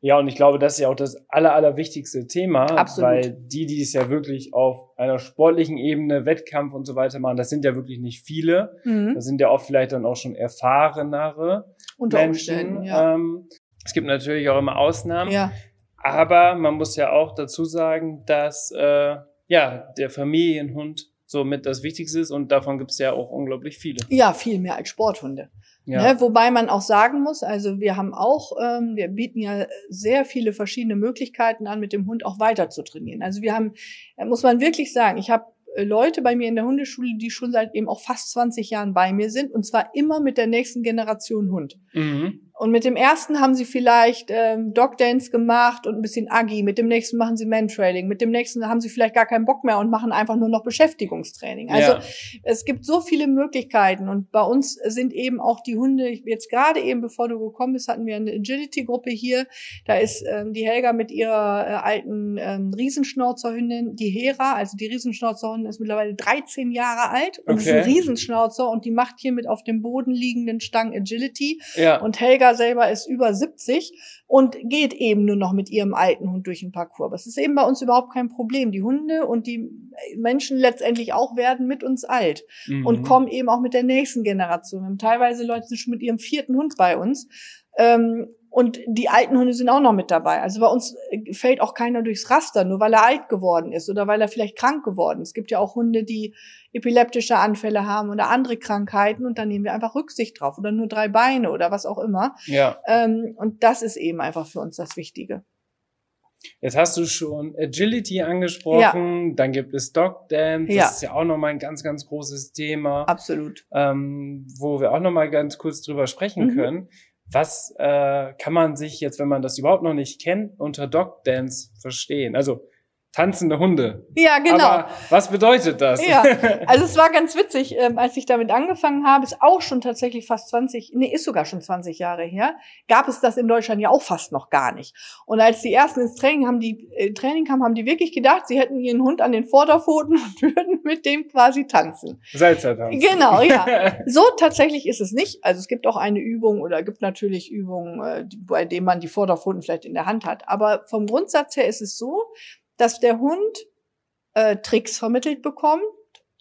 Ja, und ich glaube, das ist ja auch das aller, allerwichtigste Thema, Absolut. weil die, die es ja wirklich auf einer sportlichen Ebene, Wettkampf und so weiter machen, das sind ja wirklich nicht viele. Mhm. Das sind ja oft vielleicht dann auch schon erfahrenere Unter Menschen. Ja. Ähm, es gibt natürlich auch immer Ausnahmen, ja. aber man muss ja auch dazu sagen, dass äh, ja der Familienhund somit das Wichtigste ist und davon gibt es ja auch unglaublich viele. ja, viel mehr als Sporthunde. Ja. Ne, wobei man auch sagen muss, also wir haben auch, ähm, wir bieten ja sehr viele verschiedene Möglichkeiten an, mit dem Hund auch weiter zu trainieren. Also wir haben, äh, muss man wirklich sagen, ich habe äh, Leute bei mir in der Hundeschule, die schon seit eben auch fast 20 Jahren bei mir sind und zwar immer mit der nächsten Generation Hund. Mhm. Und mit dem ersten haben sie vielleicht ähm, Dog Dance gemacht und ein bisschen Agi. Mit dem nächsten machen sie Mantrailing. Mit dem nächsten haben sie vielleicht gar keinen Bock mehr und machen einfach nur noch Beschäftigungstraining. Also ja. es gibt so viele Möglichkeiten und bei uns sind eben auch die Hunde, jetzt gerade eben bevor du gekommen bist, hatten wir eine Agility-Gruppe hier. Da ist ähm, die Helga mit ihrer äh, alten ähm, Riesenschnauzerhündin, die Hera, also die Riesenschnauzerhündin ist mittlerweile 13 Jahre alt und ist ein Okay. Riesenschnauzer und die macht hier mit auf dem Boden liegenden Stangen Agility. ja. Und Helga selber ist über 70 und geht eben nur noch mit ihrem alten Hund durch den Parcours. Aber es ist eben bei uns überhaupt kein Problem. Die Hunde und die Menschen letztendlich auch werden mit uns alt Mhm. und kommen eben auch mit der nächsten Generation. Wir haben teilweise Leute sind schon mit ihrem vierten Hund bei uns. Ähm, und die alten Hunde sind auch noch mit dabei. Also bei uns äh, fällt auch keiner durchs Raster, nur weil er alt geworden ist oder weil er vielleicht krank geworden ist. Es gibt ja auch Hunde, die epileptische Anfälle haben oder andere Krankheiten und dann nehmen wir einfach Rücksicht drauf oder nur drei Beine oder was auch immer. Ja. Ähm, und das ist eben einfach für uns das Wichtige. Jetzt hast du schon Agility angesprochen, dann gibt es Dog Dance, das Ja. ist ja auch nochmal ein ganz, ganz großes Thema, Absolut. ähm, wo wir auch nochmal ganz kurz drüber sprechen Mhm. können. Was äh, kann man sich jetzt, wenn man das überhaupt noch nicht kennt, unter Dog Dance verstehen? Also tanzende Hunde. Ja, genau. Aber was bedeutet das? Ja, <laughs> also es war ganz witzig, ähm, als ich damit angefangen habe, ist auch schon tatsächlich fast 20, nee, ist sogar schon 20 Jahre her, gab es das in Deutschland ja auch fast noch gar nicht. Und als die ersten ins Training haben, die äh, Training kamen, haben die wirklich gedacht, sie hätten ihren Hund an den Vorderpfoten <laughs> und würden mit dem quasi tanzen. Salzertanz. Genau, ja. <laughs> So tatsächlich ist es nicht. Also es gibt auch eine Übung oder gibt natürlich Übungen, äh, bei denen man die Vorderpfoten vielleicht in der Hand hat. Aber vom Grundsatz her ist es so, dass der Hund äh, Tricks vermittelt bekommt.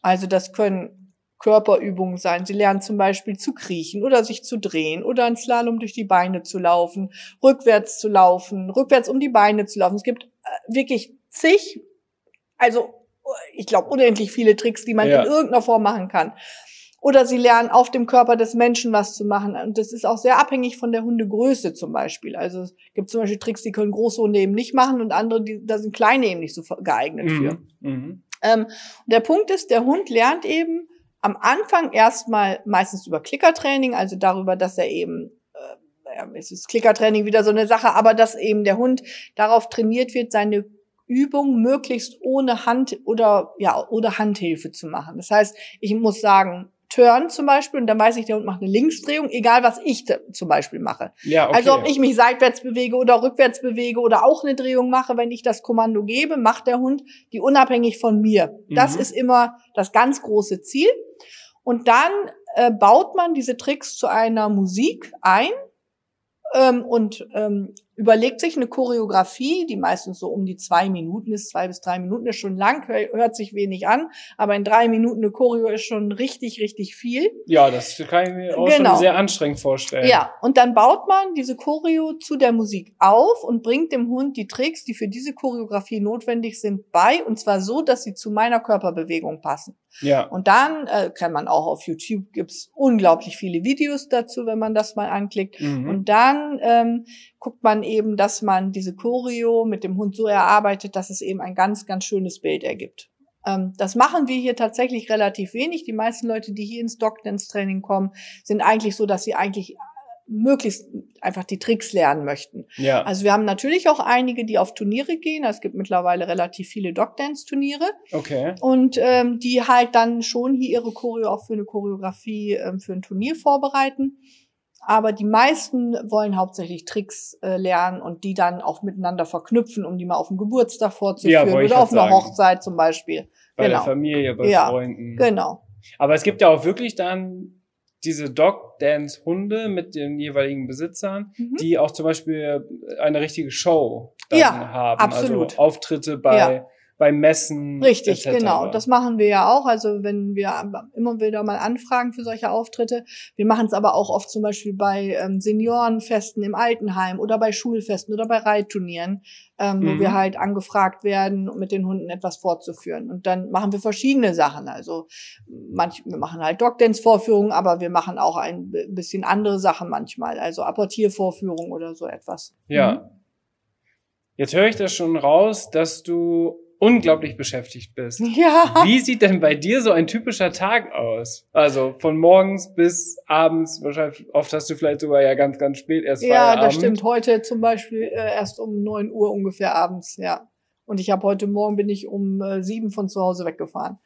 Also das können Körperübungen sein. Sie lernen zum Beispiel zu kriechen oder sich zu drehen oder einen Slalom durch die Beine zu laufen, rückwärts zu laufen, rückwärts um die Beine zu laufen. Es gibt äh, wirklich zig, also ich glaube unendlich viele Tricks, die man Ja. in irgendeiner Form machen kann. Oder sie lernen auf dem Körper des Menschen was zu machen. Und das ist auch sehr abhängig von der Hundegröße zum Beispiel. Also es gibt zum Beispiel Tricks, die können große Hunde eben nicht machen und andere, die, da sind kleine eben nicht so geeignet für. Mhm. Mhm. Ähm, der Punkt ist, der Hund lernt eben am Anfang erstmal meistens über Klickertraining, also darüber, dass er eben, äh, ja, es ist Klickertraining wieder so eine Sache, aber dass eben der Hund darauf trainiert wird, seine Übung möglichst ohne Hand oder ja oder Handhilfe zu machen. Das heißt, ich muss sagen, Turn zum Beispiel, und dann weiß ich, der Hund macht eine Linksdrehung, egal was ich zum Beispiel mache. Ja, okay. Also ob ich mich seitwärts bewege oder rückwärts bewege oder auch eine Drehung mache, wenn ich das Kommando gebe, macht der Hund die unabhängig von mir. Das Mhm. ist immer das ganz große Ziel. Und dann äh, baut man diese Tricks zu einer Musik ein ähm, und ähm, überlegt sich eine Choreografie, die meistens so um die zwei Minuten ist, zwei bis drei Minuten ist schon lang, hör- hört sich wenig an, aber in drei Minuten eine Choreo ist schon richtig, richtig viel. ja, das kann ich mir auch Genau. schon sehr anstrengend vorstellen. Ja, und dann baut man diese Choreo zu der Musik auf und bringt dem Hund die Tricks, die für diese Choreografie notwendig sind, bei. Und zwar so, dass sie zu meiner Körperbewegung passen. Ja. Und dann äh, kann man auch auf YouTube gibt's unglaublich viele Videos dazu, wenn man das mal anklickt. Mhm. Und dann ähm, guckt man eben, dass man diese Choreo mit dem Hund so erarbeitet, dass es eben ein ganz, ganz schönes Bild ergibt. Ähm, das machen wir hier tatsächlich relativ wenig. Die meisten Leute, die hier ins Dog-Dance-Training kommen, sind eigentlich so, dass sie eigentlich möglichst einfach die Tricks lernen möchten. ja. Also wir haben natürlich auch einige, die auf Turniere gehen. Es gibt mittlerweile relativ viele Dog-Dance-Turniere. okay. Und ähm, die halt dann schon hier ihre Choreo auch für eine Choreografie ähm, für ein Turnier vorbereiten. Aber die meisten wollen hauptsächlich Tricks äh, lernen und die dann auch miteinander verknüpfen, um die mal auf dem Geburtstag vorzuführen ich oder auf einer. Hochzeit zum Beispiel. Bei genau. der Familie, bei Ja, Freunden. Genau. Aber es gibt ja auch wirklich dann diese Dog-Dance-Hunde mit den jeweiligen Besitzern, Mhm. die auch zum Beispiel eine richtige Show Ja, haben. absolut. Also Auftritte bei, Ja. Bei Messen. Richtig, etc. genau. Das machen wir ja auch. Also wenn wir immer wieder mal anfragen für solche Auftritte. Wir machen es aber auch oft zum Beispiel bei ähm, Seniorenfesten im Altenheim oder bei Schulfesten oder bei Reitturnieren, ähm, wo Mhm. wir halt angefragt werden, um mit den Hunden etwas fortzuführen. Und dann machen wir verschiedene Sachen. Also manch, wir machen halt Dogdance-Vorführungen, aber wir machen auch ein bisschen andere Sachen manchmal. Also Apportiervorführungen oder so etwas. Ja. Mhm. Jetzt höre ich das schon raus, dass du unglaublich beschäftigt bist. <laughs> Ja. Wie sieht denn bei dir so ein typischer Tag aus? Also von morgens bis abends, wahrscheinlich oft hast du vielleicht sogar ja ganz, ganz spät erst Ja, Feierabend. das stimmt. Heute zum Beispiel äh, erst um neun Uhr ungefähr abends, ja. Und ich habe heute Morgen bin ich um äh, sieben von zu Hause weggefahren.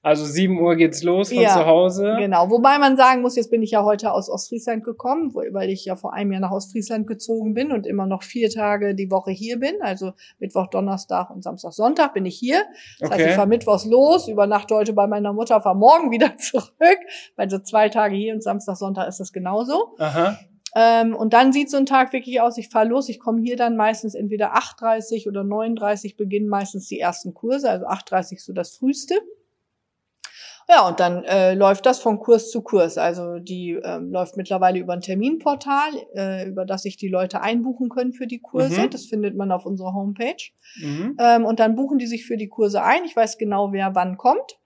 Also 7 Uhr geht's los von Ja, zu Hause. Genau. Wobei man sagen muss, jetzt bin ich ja heute aus Ostfriesland gekommen, weil ich ja vor einem Jahr nach Ostfriesland gezogen bin und immer noch vier Tage die Woche hier bin. Also Mittwoch, Donnerstag und Samstag, Sonntag bin ich hier. Das heißt, ich Okay. fahre mittwochs los, übernachte heute bei meiner Mutter, fahre morgen <laughs> wieder zurück. Also zwei Tage hier und Samstag, Sonntag ist das genauso. Aha. Ähm, und dann sieht so ein Tag wirklich aus, ich fahre los, ich komme hier dann meistens entweder 8.30 oder 39 beginnen meistens die ersten Kurse, also 8.30 so das früheste. Ja, und dann äh, läuft das von Kurs zu Kurs. Also die ähm, läuft mittlerweile über ein Terminportal, äh, über das sich die Leute einbuchen können für die Kurse. Mhm. Das findet man auf unserer Homepage. Mhm. Ähm, und dann buchen die sich für die Kurse ein. Ich weiß genau, wer wann kommt.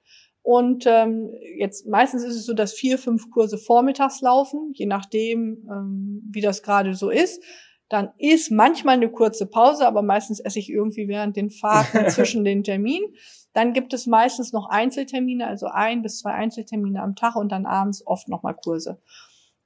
Und ähm, jetzt meistens ist es so, dass vier, fünf Kurse vormittags laufen, je nachdem, ähm, wie das gerade so ist. Dann ist manchmal eine kurze Pause, aber meistens esse ich irgendwie während den Fahrten <laughs> zwischen den Terminen. Dann gibt es meistens noch Einzeltermine, also ein bis zwei Einzeltermine am Tag und dann abends oft nochmal Kurse.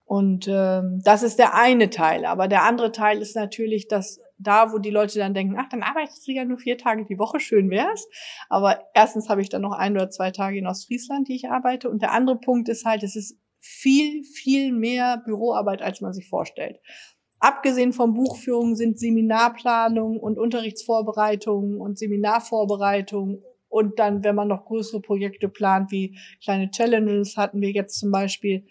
Und ähm, das ist der eine Teil. Aber der andere Teil ist natürlich, dass da, wo die Leute dann denken, ach, dann arbeitest du ja nur vier Tage die Woche, schön wär's. Aber erstens habe ich dann noch ein oder zwei Tage in Ostfriesland, die ich arbeite. Und der andere Punkt ist halt, es ist viel, viel mehr Büroarbeit, als man sich vorstellt. Abgesehen von Buchführungen sind Seminarplanung und Unterrichtsvorbereitungen und Seminarvorbereitungen und dann, wenn man noch größere Projekte plant, wie kleine Challenges hatten wir jetzt zum Beispiel,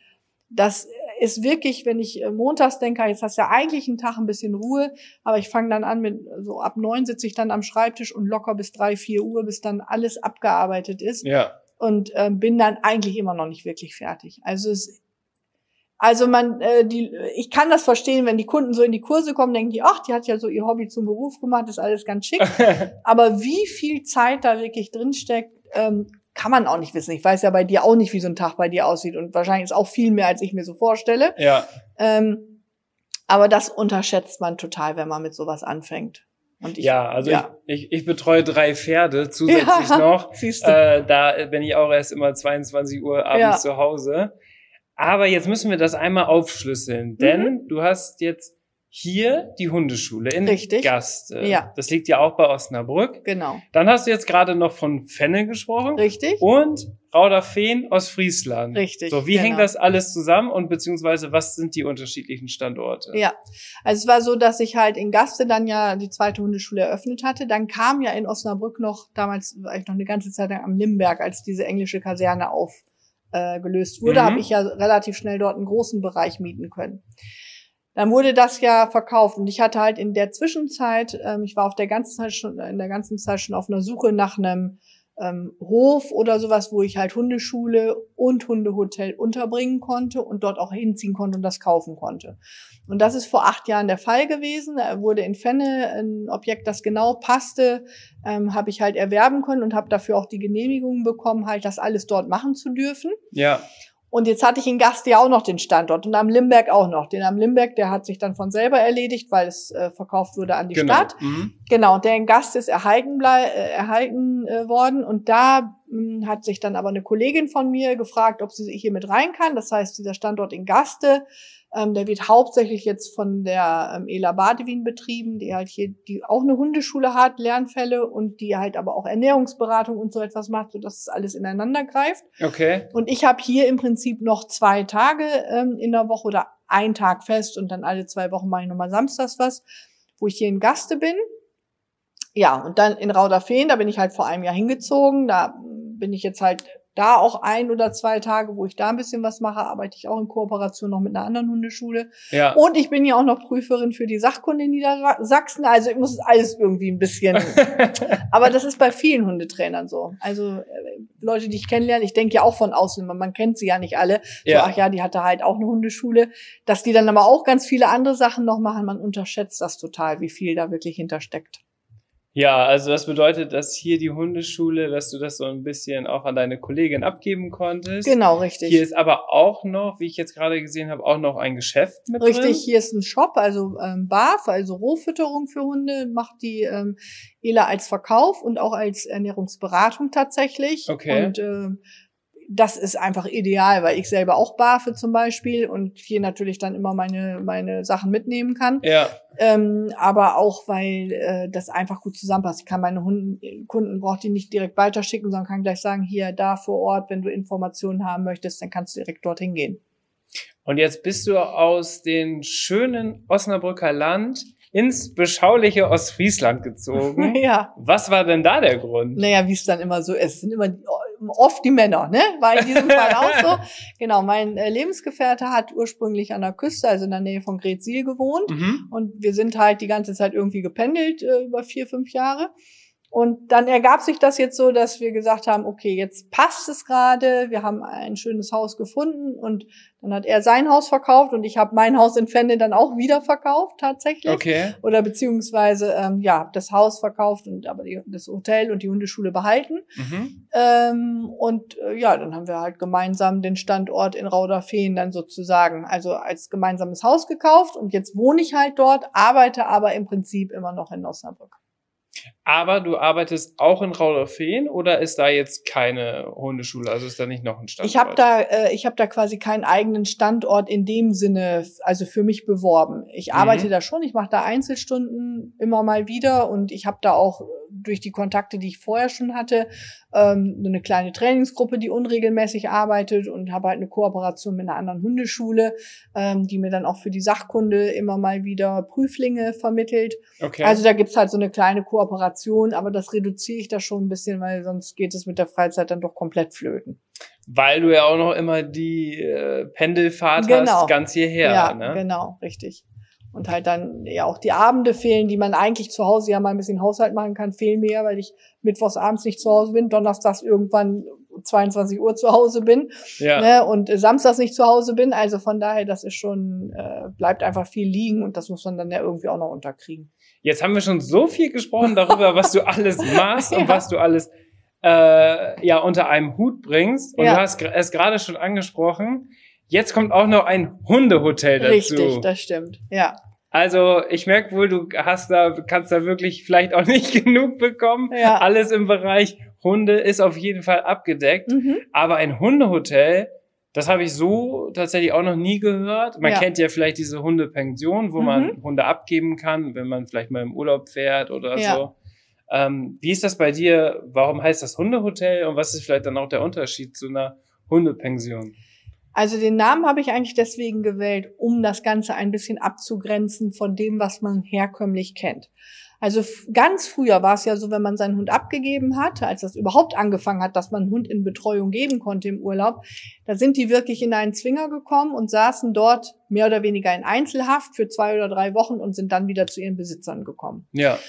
das ist wirklich, wenn ich äh, montags denke, jetzt hast du ja eigentlich einen Tag ein bisschen Ruhe, aber ich fange dann an mit, so ab neun sitze ich dann am Schreibtisch und locker bis drei, vier Uhr, bis dann alles abgearbeitet ist. Ja. Und äh, bin dann eigentlich immer noch nicht wirklich fertig. Also es also man, äh, die, ich kann das verstehen, wenn die Kunden so in die Kurse kommen, denken die, ach, die hat ja so ihr Hobby zum Beruf gemacht, ist alles ganz schick. <laughs> Aber wie viel Zeit da wirklich drinsteckt, ähm, kann man auch nicht wissen. Ich weiß ja bei dir auch nicht, wie so ein Tag bei dir aussieht und wahrscheinlich ist auch viel mehr, als ich mir so vorstelle. Ja. Ähm, aber das unterschätzt man total, wenn man mit sowas anfängt. Und ich, ja, also ja. Ich, ich, ich betreue drei Pferde <laughs> zusätzlich ja, noch. Äh, da bin ich auch erst immer 22 Uhr abends ja. zu Hause. Aber jetzt müssen wir das einmal aufschlüsseln, mhm. denn mhm. du hast jetzt hier die Hundeschule in Richtig. Gaste. Ja. Das liegt ja auch bei Osnabrück. Genau. Dann hast du jetzt gerade noch von Fenne gesprochen. Richtig. Und Rauderfehn aus Friesland. Richtig. So, wie genau. hängt das alles zusammen und beziehungsweise was sind die unterschiedlichen Standorte? Ja, also es war so, dass ich halt in Gaste dann ja die zweite Hundeschule eröffnet hatte. Dann kam ja in Osnabrück noch, damals war ich noch eine ganze Zeit lang am Limberg, als diese englische Kaserne auf äh, gelöst wurde, mhm. habe ich ja relativ schnell dort einen großen Bereich mieten können. Dann wurde das ja verkauft und ich hatte halt in der Zwischenzeit, ähm, ich war auf der ganzen Zeit schon in der ganzen Zeit schon auf einer Suche nach einem ähm, Hof oder sowas, wo ich halt Hundeschule und Hundehotel unterbringen konnte und dort auch hinziehen konnte und das kaufen konnte. Und das ist vor acht Jahren der Fall gewesen. Da wurde in Fenne ein Objekt, das genau passte, ähm, habe ich halt erwerben können und habe dafür auch die Genehmigung bekommen, halt das alles dort machen zu dürfen. Ja. Und jetzt hatte ich in Gast ja auch noch den Standort und am Limberg auch noch. Den am Limberg, der hat sich dann von selber erledigt, weil es äh, verkauft wurde an die genau. Stadt. Mhm. Genau, der in Gast ist erhalten, blei äh, erhalten äh, worden. Und da mh, hm, hat sich dann aber eine Kollegin von mir gefragt, ob sie hier mit rein kann. Das heißt, dieser Standort in Gaste der wird hauptsächlich jetzt von der ähm, Ela Badewin betrieben, die halt hier, die auch eine Hundeschule hat, Lernfälle und die halt aber auch Ernährungsberatung und so etwas macht, sodass es alles ineinander greift. Okay. Und ich habe hier im Prinzip noch zwei Tage ähm, in der Woche oder ein Tag fest und dann alle zwei Wochen mache ich nochmal samstags was, wo ich hier in Gaste bin. Ja, und dann in Rauderfehn, da bin ich halt vor einem Jahr hingezogen. Da bin ich jetzt halt da auch ein oder zwei Tage, wo ich da ein bisschen was mache, arbeite ich auch in Kooperation noch mit einer anderen Hundeschule. Ja. Und ich bin ja auch noch Prüferin für die Sachkunde in Niedersachsen. Also ich muss alles irgendwie ein bisschen. <laughs> aber das ist bei vielen Hundetrainern so. Also äh, Leute, die ich kennenlerne, ich denke ja auch von außen, man kennt sie ja nicht alle. So, ja. ach ja, die hatte halt auch eine Hundeschule. Dass die dann aber auch ganz viele andere Sachen noch machen, man unterschätzt das total, wie viel da wirklich hintersteckt. Ja, also das bedeutet, dass hier die Hundeschule, dass du das so ein bisschen auch an deine Kollegin abgeben konntest. Genau, richtig. Hier ist aber auch noch, wie ich jetzt gerade gesehen habe, auch noch ein Geschäft mit Richtig, drin. hier ist ein Shop, also ähm, BAF, also Rohfütterung für Hunde, macht die ähm, ELA als Verkauf und auch als Ernährungsberatung tatsächlich. Okay. Und äh, das ist einfach ideal, weil ich selber auch barfe zum Beispiel und hier natürlich dann immer meine, meine Sachen mitnehmen kann. Ja. Ähm, aber auch, weil äh, das einfach gut zusammenpasst. Ich kann meine Hunden, Kunden braucht die nicht direkt weiterschicken, sondern kann gleich sagen, hier, da vor Ort, wenn du Informationen haben möchtest, dann kannst du direkt dorthin gehen. Und jetzt bist du aus dem schönen Osnabrücker Land ins beschauliche Ostfriesland gezogen. <laughs> ja. Was war denn da der Grund? Naja, wie es dann immer so ist. Es sind immer oft die Männer, ne? War in diesem Fall auch so. <laughs> Genau, mein äh, Lebensgefährte hat ursprünglich an der Küste, also in der Nähe von Gretzil gewohnt. Mhm. Und wir sind halt die ganze Zeit irgendwie gependelt äh, über vier, fünf Jahre. Und dann ergab sich das jetzt so, dass wir gesagt haben, okay, jetzt passt es gerade, wir haben ein schönes Haus gefunden und dann hat er sein Haus verkauft und ich habe mein Haus in Fenne dann auch wieder verkauft tatsächlich. Okay. Oder beziehungsweise, ähm, ja, das Haus verkauft und aber die, das Hotel und die Hundeschule behalten. Mhm. Ähm, und äh, ja, dann haben wir halt gemeinsam den Standort in Rauderfehn dann sozusagen, also als gemeinsames Haus gekauft und jetzt wohne ich halt dort, arbeite aber im Prinzip immer noch in Osnabrück. Aber du arbeitest auch in Rauderfehn oder ist da jetzt keine Hundeschule? Also ist da nicht noch ein Standort? Ich habe da, äh, ich habe da quasi keinen eigenen Standort in dem Sinne, also für mich beworben. Ich Mhm. arbeite da schon, ich mache da Einzelstunden immer mal wieder und ich habe da auch durch die Kontakte, die ich vorher schon hatte, ähm, eine kleine Trainingsgruppe, die unregelmäßig arbeitet und habe halt eine Kooperation mit einer anderen Hundeschule, ähm, die mir dann auch für die Sachkunde immer mal wieder Prüflinge vermittelt. Okay. Also da gibt's halt so eine kleine Kooperation, aber das reduziere ich da schon ein bisschen, weil sonst geht es mit der Freizeit dann doch komplett flöten. Weil du ja auch noch immer die äh, Pendelfahrt Genau. hast, ganz hierher. ja, ne? genau, richtig. Und halt dann ja auch die Abende fehlen, die man eigentlich zu Hause ja mal ein bisschen Haushalt machen kann, fehlen mir, weil ich mittwochs abends nicht zu Hause bin, donnerstags irgendwann 22 Uhr zu Hause bin Ja. ne, und äh, samstags nicht zu Hause bin. Also von daher, das ist schon, äh, bleibt einfach viel liegen und das muss man dann ja irgendwie auch noch unterkriegen. Jetzt haben wir schon so viel gesprochen darüber, was du alles <laughs> machst und Ja. was du alles äh, ja unter einem Hut bringst. Und Ja. du hast es gerade schon angesprochen. Jetzt kommt auch noch ein Hundehotel dazu. Richtig, das stimmt. Ja. Also ich merke wohl, du hast da, kannst da wirklich vielleicht auch nicht <laughs> genug bekommen. Ja. Alles im Bereich Hunde ist auf jeden Fall abgedeckt. Mhm. Aber ein Hundehotel, das habe ich so tatsächlich auch noch nie gehört. Man Ja. kennt ja vielleicht diese Hundepension, wo Mhm. man Hunde abgeben kann, wenn man vielleicht mal im Urlaub fährt oder Ja. so. Ähm, wie ist das bei dir? Warum heißt das Hundehotel und was ist vielleicht dann auch der Unterschied zu einer Hundepension? Also den Namen habe ich eigentlich deswegen gewählt, um das Ganze ein bisschen abzugrenzen von dem, was man herkömmlich kennt. Also ganz früher war es ja so, wenn man seinen Hund abgegeben hat, als das überhaupt angefangen hat, dass man einen Hund in Betreuung geben konnte im Urlaub, da sind die wirklich in einen Zwinger gekommen und saßen dort mehr oder weniger in Einzelhaft für zwei oder drei Wochen und sind dann wieder zu ihren Besitzern gekommen. Ja,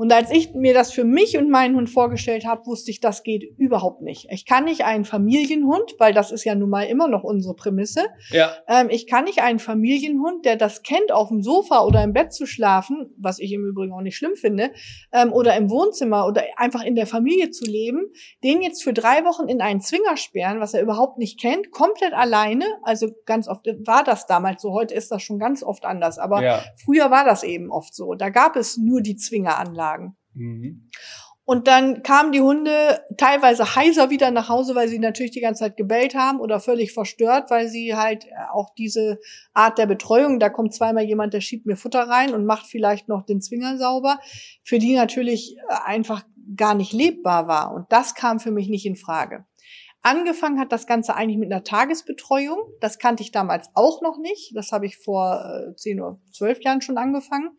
Und als ich mir das für mich und meinen Hund vorgestellt habe, wusste ich, das geht überhaupt nicht. Ich kann nicht einen Familienhund, weil das ist ja nun mal immer noch unsere Prämisse. ja, Ähm, ich kann nicht einen Familienhund, der das kennt, auf dem Sofa oder im Bett zu schlafen, was ich im Übrigen auch nicht schlimm finde, ähm, oder im Wohnzimmer oder einfach in der Familie zu leben, den jetzt für drei Wochen in einen Zwinger sperren, was er überhaupt nicht kennt, komplett alleine. Also ganz oft war das damals so. Heute ist das schon ganz oft anders. Aber ja. früher war das eben oft so. Da gab es nur die Zwingeranlagen. Mhm. Und dann kamen die Hunde teilweise heiser wieder nach Hause, weil sie natürlich die ganze Zeit gebellt haben oder völlig verstört, weil sie halt auch diese Art der Betreuung, da kommt zweimal jemand, der schiebt mir Futter rein und macht vielleicht noch den Zwinger sauber, für die natürlich einfach gar nicht lebbar war. Und das kam für mich nicht in Frage. Angefangen hat das Ganze eigentlich mit einer Tagesbetreuung. Das kannte ich damals auch noch nicht. Das habe ich vor äh, 10 oder 12 Jahren schon angefangen.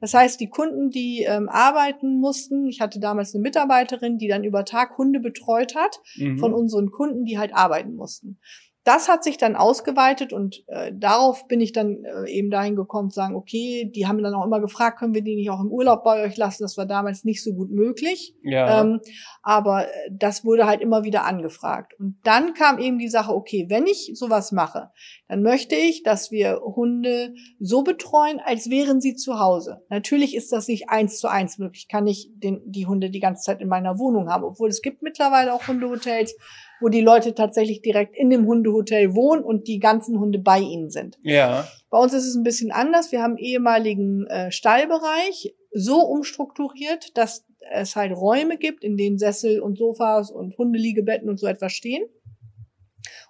Das heißt, die Kunden, die ähm, arbeiten mussten, ich hatte damals eine Mitarbeiterin, die dann über Tag Hunde betreut hat, Mhm. von unseren Kunden, die halt arbeiten mussten. Das hat sich dann ausgeweitet und äh, darauf bin ich dann äh, eben dahin gekommen zu sagen, okay, die haben dann auch immer gefragt, können wir die nicht auch im Urlaub bei euch lassen? Das war damals nicht so gut möglich. ja. Ähm, aber äh, das wurde halt immer wieder angefragt. Und dann kam eben die Sache, okay, wenn ich sowas mache, dann möchte ich, dass wir Hunde so betreuen, als wären sie zu Hause. Natürlich ist das nicht eins zu eins möglich. Ich kann nicht den, die Hunde die ganze Zeit in meiner Wohnung haben, obwohl es gibt mittlerweile auch Hundehotels, wo die Leute tatsächlich direkt in dem Hundehotel wohnen und die ganzen Hunde bei ihnen sind. ja. Bei uns ist es ein bisschen anders. Wir haben ehemaligen äh, Stallbereich so umstrukturiert, dass es halt Räume gibt, in denen Sessel und Sofas und Hundeliegebetten und so etwas stehen.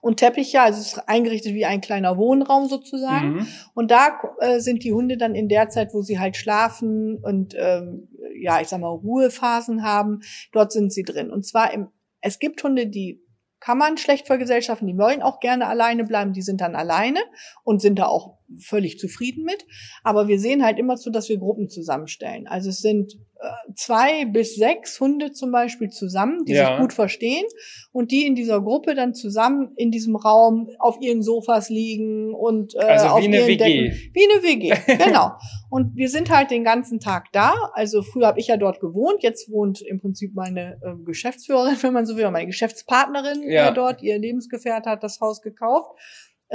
Und Teppiche, also es ist eingerichtet wie ein kleiner Wohnraum sozusagen. Mhm. Und da äh, sind die Hunde dann in der Zeit, wo sie halt schlafen und ähm, ja, ich sag mal, Ruhephasen haben, dort sind sie drin. Und zwar im, es gibt Hunde, die kann man schlecht vergesellschaften, die wollen auch gerne alleine bleiben, die sind dann alleine und sind da auch völlig zufrieden mit. Aber wir sehen halt immer zu, dass wir Gruppen zusammenstellen. Also es sind äh, zwei bis sechs Hunde zum Beispiel zusammen, die Ja. sich gut verstehen und die in dieser Gruppe dann zusammen in diesem Raum auf ihren Sofas liegen und äh, Also auf wie eine ihren WG. Decken. Wie eine WG, <laughs> genau. Und wir sind halt den ganzen Tag da. Also früher habe ich ja dort gewohnt, jetzt wohnt im Prinzip meine äh, Geschäftsführerin, <laughs> wenn man so will, meine Geschäftspartnerin Ja. äh, dort. Ihr Lebensgefährte hat das Haus gekauft.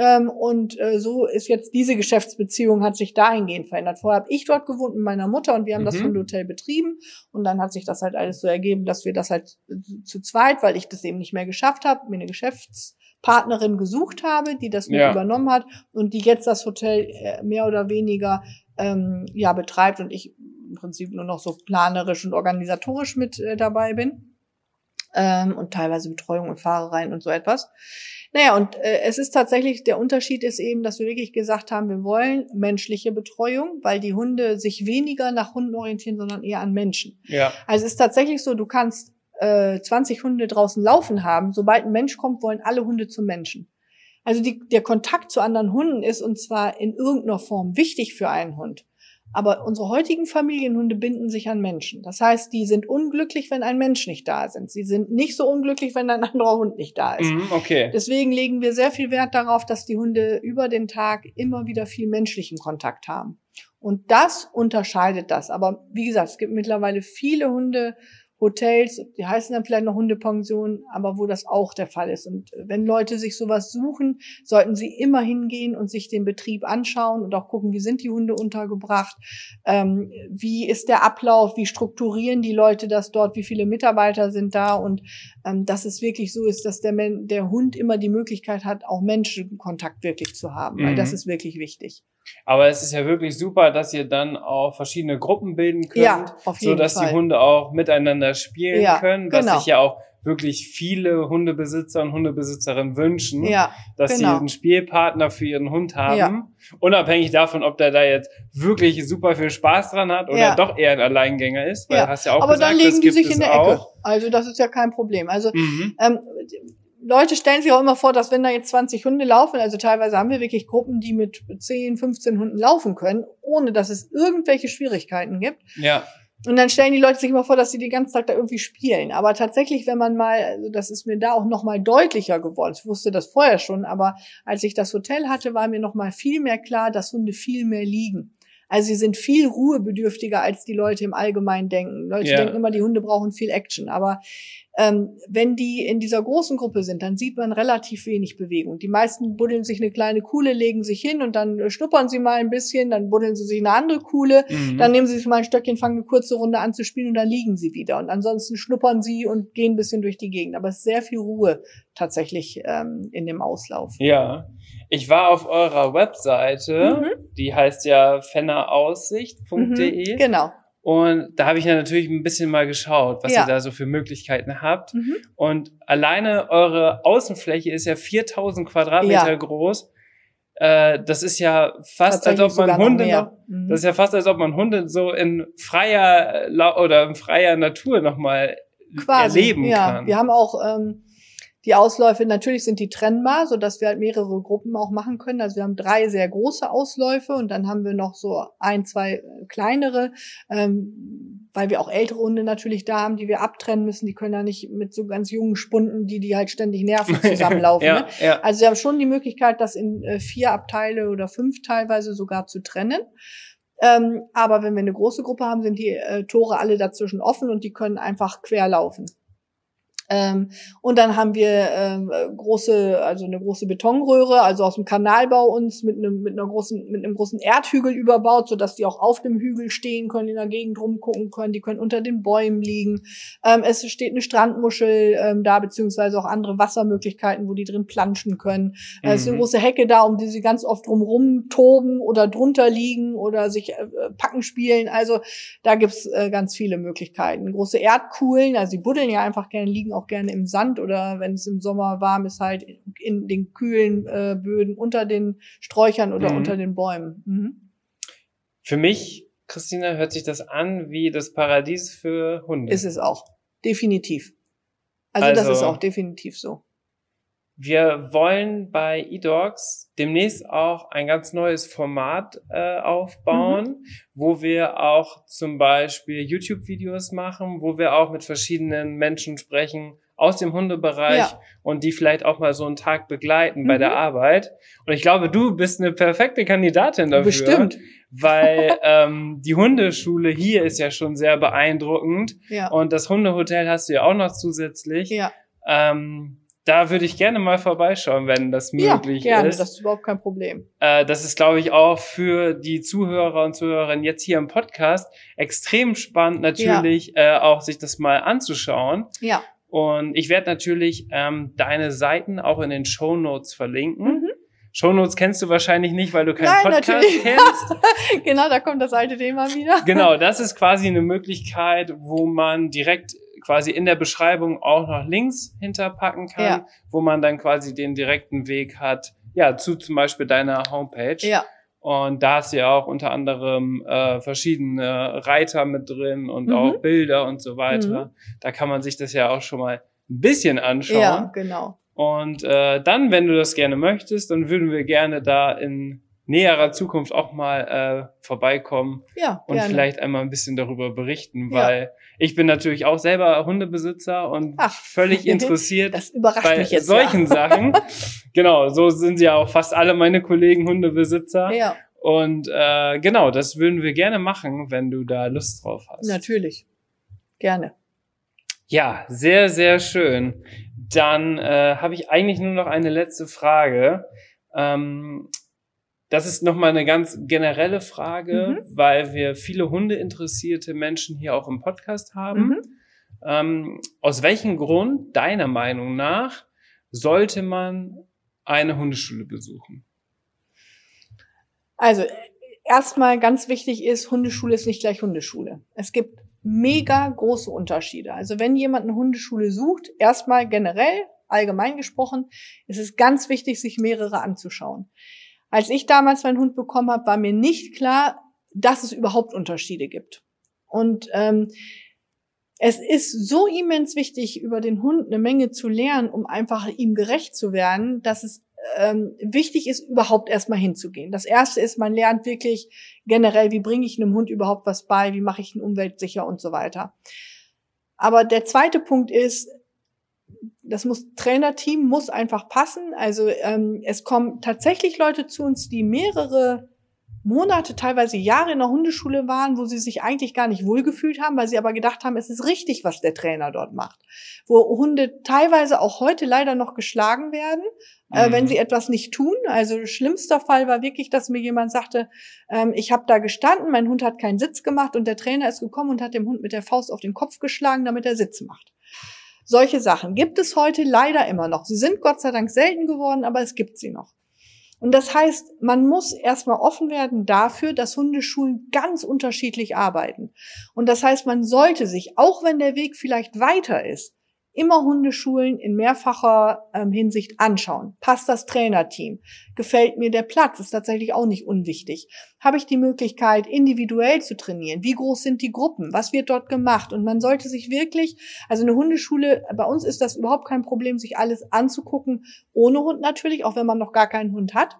Ähm, und äh, so ist jetzt diese Geschäftsbeziehung hat sich dahingehend verändert. Vorher habe ich dort gewohnt mit meiner Mutter und wir haben das Mhm. Hundehotel betrieben. Und dann hat sich das halt alles so ergeben, dass wir das halt äh, zu zweit, weil ich das eben nicht mehr geschafft habe, mir eine Geschäftspartnerin gesucht habe, die das mit Ja. übernommen hat und die jetzt das Hotel äh, mehr oder weniger ähm, ja betreibt und ich im Prinzip nur noch so planerisch und organisatorisch mit äh, dabei bin ähm, und teilweise Betreuung und Fahrereien und so etwas. Naja, und äh, es ist tatsächlich, der Unterschied ist eben, dass wir wirklich gesagt haben, wir wollen menschliche Betreuung, weil die Hunde sich weniger nach Hunden orientieren, sondern eher an Menschen. Ja. Also es ist tatsächlich so, du kannst äh, 20 Hunde draußen laufen haben, sobald ein Mensch kommt, wollen alle Hunde zum Menschen. Also die, der Kontakt zu anderen Hunden ist und zwar in irgendeiner Form wichtig für einen Hund. Aber unsere heutigen Familienhunde binden sich an Menschen. Das heißt, die sind unglücklich, wenn ein Mensch nicht da ist. Sie sind nicht so unglücklich, wenn ein anderer Hund nicht da ist. Mhm, okay. Deswegen legen wir sehr viel Wert darauf, dass die Hunde über den Tag immer wieder viel menschlichen Kontakt haben. Und das unterscheidet das. Aber wie gesagt, es gibt mittlerweile viele Hundehotels, die heißen dann vielleicht noch Hundepensionen, aber wo das auch der Fall ist. Und wenn Leute sich sowas suchen, sollten sie immer hingehen und sich den Betrieb anschauen und auch gucken, wie sind die Hunde untergebracht, ähm, wie ist der Ablauf, wie strukturieren die Leute das dort, wie viele Mitarbeiter sind da und ähm, dass es wirklich so ist, dass der, Men der Hund immer die Möglichkeit hat, auch Menschenkontakt wirklich zu haben, weil Mhm. das ist wirklich wichtig. Aber es ist ja wirklich super, dass ihr dann auch verschiedene Gruppen bilden könnt, Ja, so dass die Hunde auch miteinander spielen Ja, können, was genau. sich ja auch wirklich viele Hundebesitzer und Hundebesitzerinnen wünschen, Ja, dass genau. sie einen Spielpartner für ihren Hund haben, Ja. unabhängig davon, ob der da jetzt wirklich super viel Spaß dran hat oder Ja. doch eher ein Alleingänger ist, weil Ja. hast ja auch aber gesagt, dann legen die gibt sich in der Ecke. auch. Also das ist ja kein Problem. Also Mhm. ähm, Leute stellen sich auch immer vor, dass wenn da jetzt 20 Hunde laufen, also teilweise haben wir wirklich Gruppen, die mit 10, 15 Hunden laufen können, ohne dass es irgendwelche Schwierigkeiten gibt. Ja, Und dann stellen die Leute sich immer vor, dass sie den ganzen Tag da irgendwie spielen. Aber tatsächlich, wenn man mal, also das ist mir da auch noch mal deutlicher geworden. Ich wusste das vorher schon, aber als ich das Hotel hatte, war mir noch mal viel mehr klar, dass Hunde viel mehr liegen. Also sie sind viel ruhebedürftiger, als die Leute im Allgemeinen denken. Leute Ja. denken immer, die Hunde brauchen viel Action. Aber ähm, wenn die in dieser großen Gruppe sind, dann sieht man relativ wenig Bewegung. Die meisten buddeln sich eine kleine Kuhle, legen sich hin und dann äh, schnuppern sie mal ein bisschen, dann buddeln sie sich eine andere Kuhle. mhm. Dann nehmen sie sich mal ein Stöckchen, fangen eine kurze Runde an zu spielen und dann liegen sie wieder. Und ansonsten schnuppern sie und gehen ein bisschen durch die Gegend. Aber es ist sehr viel Ruhe tatsächlich ähm, in dem Auslauf. ja. Ich war auf eurer Webseite, Mhm. die heißt ja fenneraussicht.de. Mhm, genau. Und da habe ich ja natürlich ein bisschen mal geschaut, was Ja. ihr da so für Möglichkeiten habt. Mhm. Und alleine eure Außenfläche ist ja 4000 Quadratmeter Ja. groß. Äh, das ist ja fast, als ob man Hunde noch, Mhm. das ist ja fast, als ob man Hunde so in freier oder in freier Natur nochmal Quasi, erleben ja. kann. Wir haben auch ähm, die Ausläufe, natürlich sind die trennbar, so dass wir halt mehrere Gruppen auch machen können. Also wir haben drei sehr große Ausläufe und dann haben wir noch so ein, zwei äh, kleinere, ähm, weil wir auch ältere Hunde natürlich da haben, die wir abtrennen müssen. Die können ja nicht mit so ganz jungen Spunden, die die halt ständig nerven, <laughs> zusammenlaufen. ja, ne? ja. Also wir haben schon die Möglichkeit, das in äh, vier Abteile oder fünf teilweise sogar zu trennen. Ähm, aber wenn wir eine große Gruppe haben, sind die äh, Tore alle dazwischen offen und die können einfach quer laufen. Ähm, und dann haben wir ähm, äh, große, also eine große Betonröhre, also aus dem Kanalbau uns mit einem mit einer großen mit einem großen Erdhügel überbaut, so dass die auch auf dem Hügel stehen können, in der Gegend rumgucken können. Die können unter den Bäumen liegen. Ähm, es steht eine Strandmuschel ähm, da beziehungsweise auch andere Wassermöglichkeiten, wo die drin planschen können. Äh, Es ist eine Mhm. große Hecke da, um die sie ganz oft drumrum toben oder drunter liegen oder sich äh, äh, packen spielen. Also da gibt's äh, ganz viele Möglichkeiten. Große Erdkuhlen, also sie buddeln ja einfach gerne, liegen auch gerne im Sand oder wenn es im Sommer warm ist, halt in den kühlen äh, Böden unter den Sträuchern oder Mhm. unter den Bäumen. Mhm. Für mich, Christina, hört sich das an wie das Paradies für Hunde. Ist es auch. Definitiv. Also, das Also- ist auch definitiv so. Wir wollen bei eDogs demnächst auch ein ganz neues Format äh, aufbauen, mhm. wo wir auch zum Beispiel YouTube-Videos machen, wo wir auch mit verschiedenen Menschen sprechen aus dem Hundebereich ja. und die vielleicht auch mal so einen Tag begleiten mhm. bei der mhm. Arbeit. Und ich glaube, du bist eine perfekte Kandidatin dafür. Bestimmt. Weil <laughs> ähm, die Hundeschule hier ist ja schon sehr beeindruckend. Ja. Und das Hundehotel hast du ja auch noch zusätzlich. Ja. Ähm, da würde ich gerne mal vorbeischauen, wenn das möglich ja, gerne, ist. Das ist überhaupt kein Problem. Äh, das ist, glaube ich, auch für die Zuhörer und Zuhörerinnen jetzt hier im Podcast extrem spannend, natürlich ja. äh, auch sich das mal anzuschauen. Ja. Und ich werde natürlich ähm, deine Seiten auch in den Show Notes verlinken. Mhm. Show Notes kennst du wahrscheinlich nicht, weil du keinen Nein, Podcast natürlich. kennst. <laughs> genau, da kommt das alte Thema wieder. Genau, das ist quasi eine Möglichkeit, wo man direkt quasi in der Beschreibung auch noch Links hinterpacken kann, ja. wo man dann quasi den direkten Weg hat, ja, zu zum Beispiel deiner Homepage. Ja. Und da hast du ja auch unter anderem äh, verschiedene Reiter mit drin und mhm. auch Bilder und so weiter. Mhm. Da kann man sich das ja auch schon mal ein bisschen anschauen. Ja, genau. Und äh, dann, wenn du das gerne möchtest, dann würden wir gerne da in näherer Zukunft auch mal äh, vorbeikommen ja, und gerne. vielleicht einmal ein bisschen darüber berichten, weil ja. Ich bin natürlich auch selber Hundebesitzer und Ach, völlig interessiert das überrascht bei mich jetzt, solchen ja. Sachen. <laughs> genau, so sind ja auch fast alle meine Kollegen Hundebesitzer. Ja. Und äh, genau, das würden wir gerne machen, wenn du da Lust drauf hast. Natürlich. Gerne. Ja, sehr, sehr schön. Dann äh, habe ich eigentlich nur noch eine letzte Frage. Ähm, das ist nochmal eine ganz generelle Frage, mhm. weil wir viele Hundeinteressierte Menschen hier auch im Podcast haben. Mhm. Ähm, aus welchem Grund, deiner Meinung nach, sollte man eine Hundeschule besuchen? Also, erstmal ganz wichtig ist, Hundeschule ist nicht gleich Hundeschule. Es gibt mega große Unterschiede. Also, wenn jemand eine Hundeschule sucht, erstmal generell, allgemein gesprochen, ist es ganz wichtig, sich mehrere anzuschauen. Als ich damals meinen Hund bekommen habe, war mir nicht klar, dass es überhaupt Unterschiede gibt. Und ähm, es ist so immens wichtig, über den Hund eine Menge zu lernen, um einfach ihm gerecht zu werden, dass es ähm, wichtig ist, überhaupt erstmal hinzugehen. Das erste ist, man lernt wirklich generell, wie bringe ich einem Hund überhaupt was bei, wie mache ich ihn umweltsicher und so weiter. Aber der zweite Punkt ist, das muss Trainerteam muss einfach passen. Also ähm, es kommen tatsächlich Leute zu uns, die mehrere Monate, teilweise Jahre in der Hundeschule waren, wo sie sich eigentlich gar nicht wohlgefühlt haben, weil sie aber gedacht haben, es ist richtig, was der Trainer dort macht. Wo Hunde teilweise auch heute leider noch geschlagen werden, mhm. äh, wenn sie etwas nicht tun. Also schlimmster Fall war wirklich, dass mir jemand sagte, ähm, ich habe da gestanden, mein Hund hat keinen Sitz gemacht und der Trainer ist gekommen und hat dem Hund mit der Faust auf den Kopf geschlagen, damit er Sitz macht. Solche Sachen gibt es heute leider immer noch. Sie sind Gott sei Dank selten geworden, aber es gibt sie noch. Und das heißt, man muss erstmal offen werden dafür, dass Hundeschulen ganz unterschiedlich arbeiten. Und das heißt, man sollte sich, auch wenn der Weg vielleicht weiter ist, immer Hundeschulen in mehrfacher ähm, Hinsicht anschauen. Passt das Trainerteam? Gefällt mir der Platz? Ist tatsächlich auch nicht unwichtig. Habe ich die Möglichkeit, individuell zu trainieren? Wie groß sind die Gruppen? Was wird dort gemacht? Und man sollte sich wirklich, also eine Hundeschule, bei uns ist das überhaupt kein Problem, sich alles anzugucken, ohne Hund natürlich, auch wenn man noch gar keinen Hund hat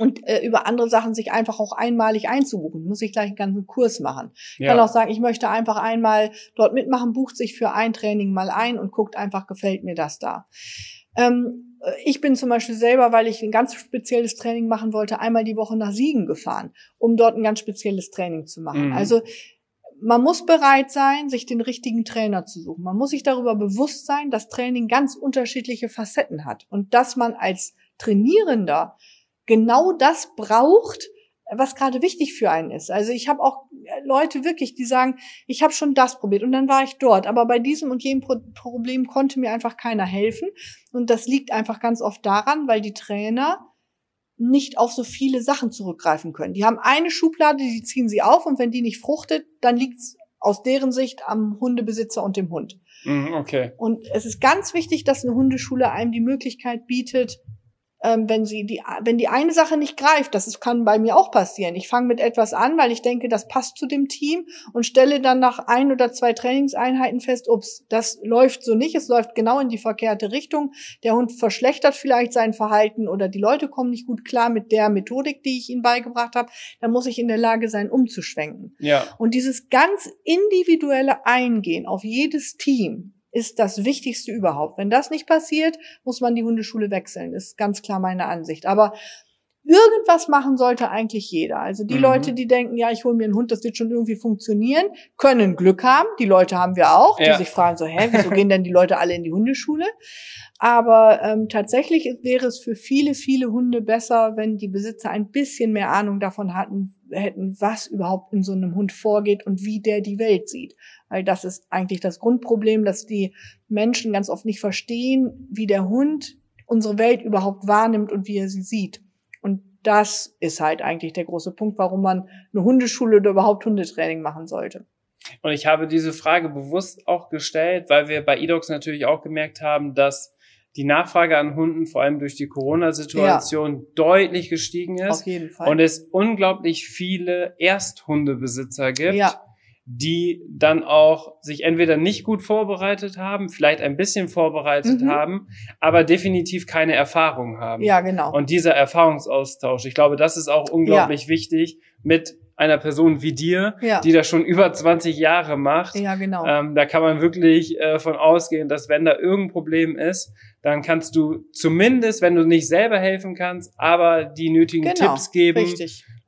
und äh, über andere Sachen sich einfach auch einmalig einzubuchen. Muss ich gleich einen ganzen Kurs machen. Ja. Kann auch sagen, ich möchte einfach einmal dort mitmachen, bucht sich für ein Training mal ein und guckt einfach, gefällt mir das da. Ähm, ich bin zum Beispiel selber, weil ich ein ganz spezielles Training machen wollte, einmal die Woche nach Siegen gefahren, um dort ein ganz spezielles Training zu machen. Mhm. Also man muss bereit sein, sich den richtigen Trainer zu suchen. Man muss sich darüber bewusst sein, dass Training ganz unterschiedliche Facetten hat und dass man als Trainierender genau das braucht, was gerade wichtig für einen ist. Also ich habe auch Leute wirklich, die sagen, ich habe schon das probiert und dann war ich dort, aber bei diesem und jenem Pro Problem konnte mir einfach keiner helfen und das liegt einfach ganz oft daran, weil die Trainer nicht auf so viele Sachen zurückgreifen können. Die haben eine Schublade, die ziehen sie auf und wenn die nicht fruchtet, dann liegt's aus deren Sicht am Hundebesitzer und dem Hund. Mhm, okay. Und es ist ganz wichtig, dass eine Hundeschule einem die Möglichkeit bietet, ähm, wenn sie die, wenn die eine Sache nicht greift, das kann bei mir auch passieren. Ich fange mit etwas an, weil ich denke, das passt zu dem Team und stelle dann nach ein oder zwei Trainingseinheiten fest, ups, das läuft so nicht, es läuft genau in die verkehrte Richtung. Der Hund verschlechtert vielleicht sein Verhalten oder die Leute kommen nicht gut klar mit der Methodik, die ich ihnen beigebracht habe. Dann muss ich in der Lage sein, umzuschwenken. Ja. Und dieses ganz individuelle Eingehen auf jedes Team, ist das Wichtigste überhaupt. Wenn das nicht passiert, muss man die Hundeschule wechseln. Ist ganz klar meine Ansicht. Aber irgendwas machen sollte eigentlich jeder. Also die mhm. Leute, die denken, ja, ich hole mir einen Hund, das wird schon irgendwie funktionieren, können Glück haben. Die Leute haben wir auch, ja. die sich fragen so, hä, wieso gehen denn die Leute alle in die Hundeschule? Aber ähm, tatsächlich wäre es für viele, viele Hunde besser, wenn die Besitzer ein bisschen mehr Ahnung davon hatten, hätten, was überhaupt in so einem Hund vorgeht und wie der die Welt sieht. Weil das ist eigentlich das Grundproblem, dass die Menschen ganz oft nicht verstehen, wie der Hund unsere Welt überhaupt wahrnimmt und wie er sie sieht. Das ist halt eigentlich der große Punkt, warum man eine Hundeschule oder überhaupt Hundetraining machen sollte. Und ich habe diese Frage bewusst auch gestellt, weil wir bei eDocs natürlich auch gemerkt haben, dass die Nachfrage an Hunden vor allem durch die Corona-Situation ja. deutlich gestiegen ist. Auf jeden Fall. Und es unglaublich viele Ersthundebesitzer gibt. Ja die dann auch sich entweder nicht gut vorbereitet haben, vielleicht ein bisschen vorbereitet mhm. haben, aber definitiv keine Erfahrung haben. Ja, genau. Und dieser Erfahrungsaustausch, ich glaube, das ist auch unglaublich ja. wichtig mit einer Person wie dir, ja. die das schon über 20 Jahre macht. Ja, genau. Ähm, da kann man wirklich äh, von ausgehen, dass wenn da irgendein Problem ist, dann kannst du zumindest, wenn du nicht selber helfen kannst, aber die nötigen genau, Tipps geben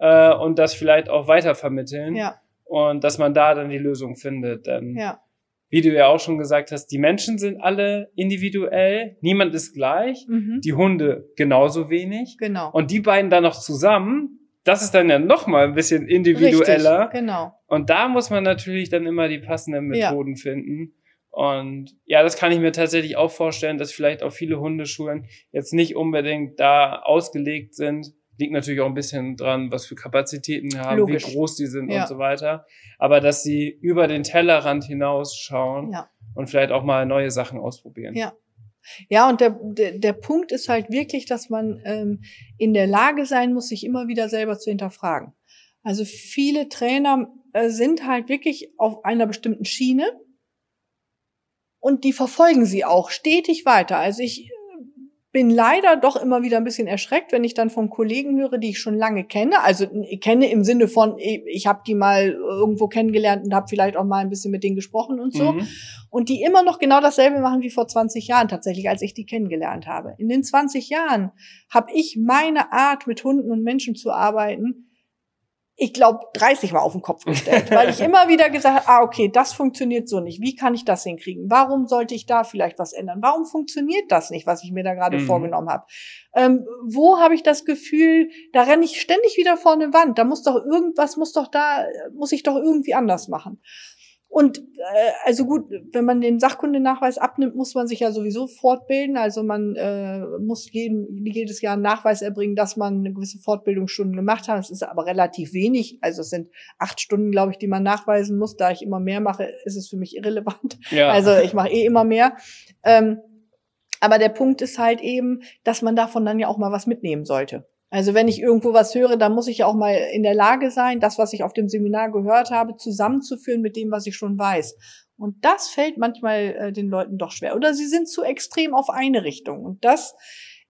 äh, und das vielleicht auch weitervermitteln. Ja. Und dass man da dann die Lösung findet. Denn ja. wie du ja auch schon gesagt hast, die Menschen sind alle individuell, niemand ist gleich, mhm. die Hunde genauso wenig. Genau. Und die beiden dann noch zusammen, das ist dann ja noch mal ein bisschen individueller. Richtig, genau. Und da muss man natürlich dann immer die passenden Methoden ja. finden. Und ja, das kann ich mir tatsächlich auch vorstellen, dass vielleicht auch viele Hundeschulen jetzt nicht unbedingt da ausgelegt sind. Liegt natürlich auch ein bisschen dran, was für Kapazitäten haben, Logisch. wie groß die sind ja. und so weiter. Aber dass sie über den Tellerrand hinausschauen ja. und vielleicht auch mal neue Sachen ausprobieren. Ja. Ja, und der, der, der Punkt ist halt wirklich, dass man ähm, in der Lage sein muss, sich immer wieder selber zu hinterfragen. Also viele Trainer äh, sind halt wirklich auf einer bestimmten Schiene und die verfolgen sie auch stetig weiter. Also ich bin leider doch immer wieder ein bisschen erschreckt, wenn ich dann von Kollegen höre, die ich schon lange kenne. Also ich kenne im Sinne von, ich habe die mal irgendwo kennengelernt und habe vielleicht auch mal ein bisschen mit denen gesprochen und so. Mhm. Und die immer noch genau dasselbe machen wie vor 20 Jahren tatsächlich, als ich die kennengelernt habe. In den 20 Jahren habe ich meine Art, mit Hunden und Menschen zu arbeiten, ich glaube, 30 Mal auf den Kopf gestellt, weil ich <laughs> immer wieder gesagt habe, ah, okay, das funktioniert so nicht. Wie kann ich das hinkriegen? Warum sollte ich da vielleicht was ändern? Warum funktioniert das nicht, was ich mir da gerade mhm. vorgenommen habe? Ähm, wo habe ich das Gefühl, da renne ich ständig wieder vor eine Wand. Da muss doch irgendwas, muss doch da, muss ich doch irgendwie anders machen. Und äh, also gut, wenn man den Sachkundenachweis abnimmt, muss man sich ja sowieso fortbilden. Also man äh, muss jeden, jedes Jahr einen Nachweis erbringen, dass man eine gewisse Fortbildungsstunden gemacht hat. Das ist aber relativ wenig. Also es sind acht Stunden, glaube ich, die man nachweisen muss. Da ich immer mehr mache, ist es für mich irrelevant. Ja. Also ich mache eh immer mehr. Ähm, aber der Punkt ist halt eben, dass man davon dann ja auch mal was mitnehmen sollte. Also wenn ich irgendwo was höre, dann muss ich auch mal in der Lage sein, das, was ich auf dem Seminar gehört habe, zusammenzuführen mit dem, was ich schon weiß. Und das fällt manchmal äh, den Leuten doch schwer. Oder sie sind zu extrem auf eine Richtung. Und das,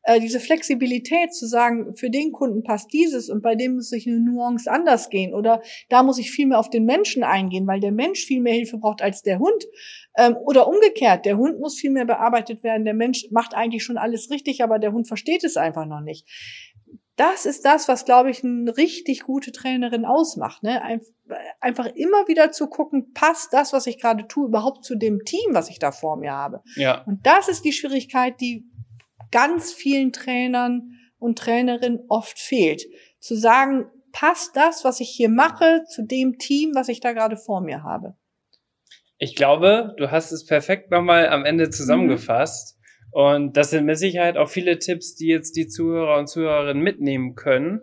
äh, diese Flexibilität zu sagen, für den Kunden passt dieses und bei dem muss ich eine Nuance anders gehen. Oder da muss ich viel mehr auf den Menschen eingehen, weil der Mensch viel mehr Hilfe braucht als der Hund. Ähm, oder umgekehrt, der Hund muss viel mehr bearbeitet werden. Der Mensch macht eigentlich schon alles richtig, aber der Hund versteht es einfach noch nicht das ist das, was, glaube ich, eine richtig gute Trainerin ausmacht. Ne? Einfach immer wieder zu gucken, passt das, was ich gerade tue, überhaupt zu dem Team, was ich da vor mir habe. Ja. Und das ist die Schwierigkeit, die ganz vielen Trainern und Trainerinnen oft fehlt. Zu sagen, passt das, was ich hier mache, zu dem Team, was ich da gerade vor mir habe. Ich glaube, du hast es perfekt nochmal am Ende zusammengefasst. Mhm. Und das sind mit Sicherheit auch viele Tipps, die jetzt die Zuhörer und Zuhörerinnen mitnehmen können.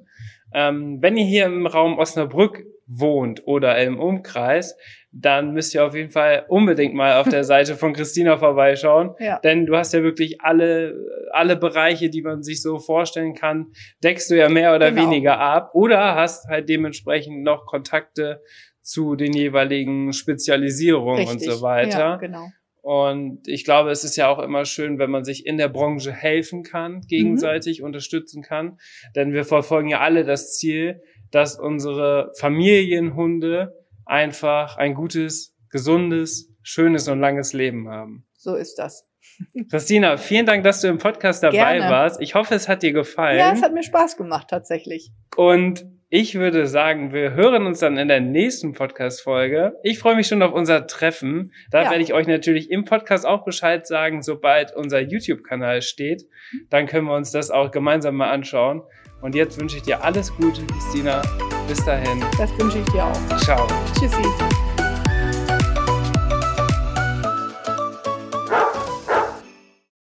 Ähm, wenn ihr hier im Raum Osnabrück wohnt oder im Umkreis, dann müsst ihr auf jeden Fall unbedingt mal auf der <laughs> Seite von Christina vorbeischauen. Ja. Denn du hast ja wirklich alle, alle Bereiche, die man sich so vorstellen kann, deckst du ja mehr oder Genau. weniger ab oder hast halt dementsprechend noch Kontakte zu den jeweiligen Spezialisierungen und Richtig. so weiter. Ja, genau. Und ich glaube, es ist ja auch immer schön, wenn man sich in der Branche helfen kann, gegenseitig unterstützen kann. Denn wir verfolgen ja alle das Ziel, dass unsere Familienhunde einfach ein gutes, gesundes, schönes und langes Leben haben. So ist das. <laughs> Christina, vielen Dank, dass du im Podcast dabei Gerne. warst. Ich hoffe, es hat dir gefallen. Ja, es hat mir Spaß gemacht, tatsächlich. Und ich würde sagen, wir hören uns dann in der nächsten Podcast-Folge. Ich freue mich schon auf unser Treffen. Da Ja. werde ich euch natürlich im Podcast auch Bescheid sagen, sobald unser YouTube-Kanal steht. Dann können wir uns das auch gemeinsam mal anschauen. Und jetzt wünsche ich dir alles Gute, Christina. Bis dahin. Das wünsche ich dir auch. Ciao. Tschüssi.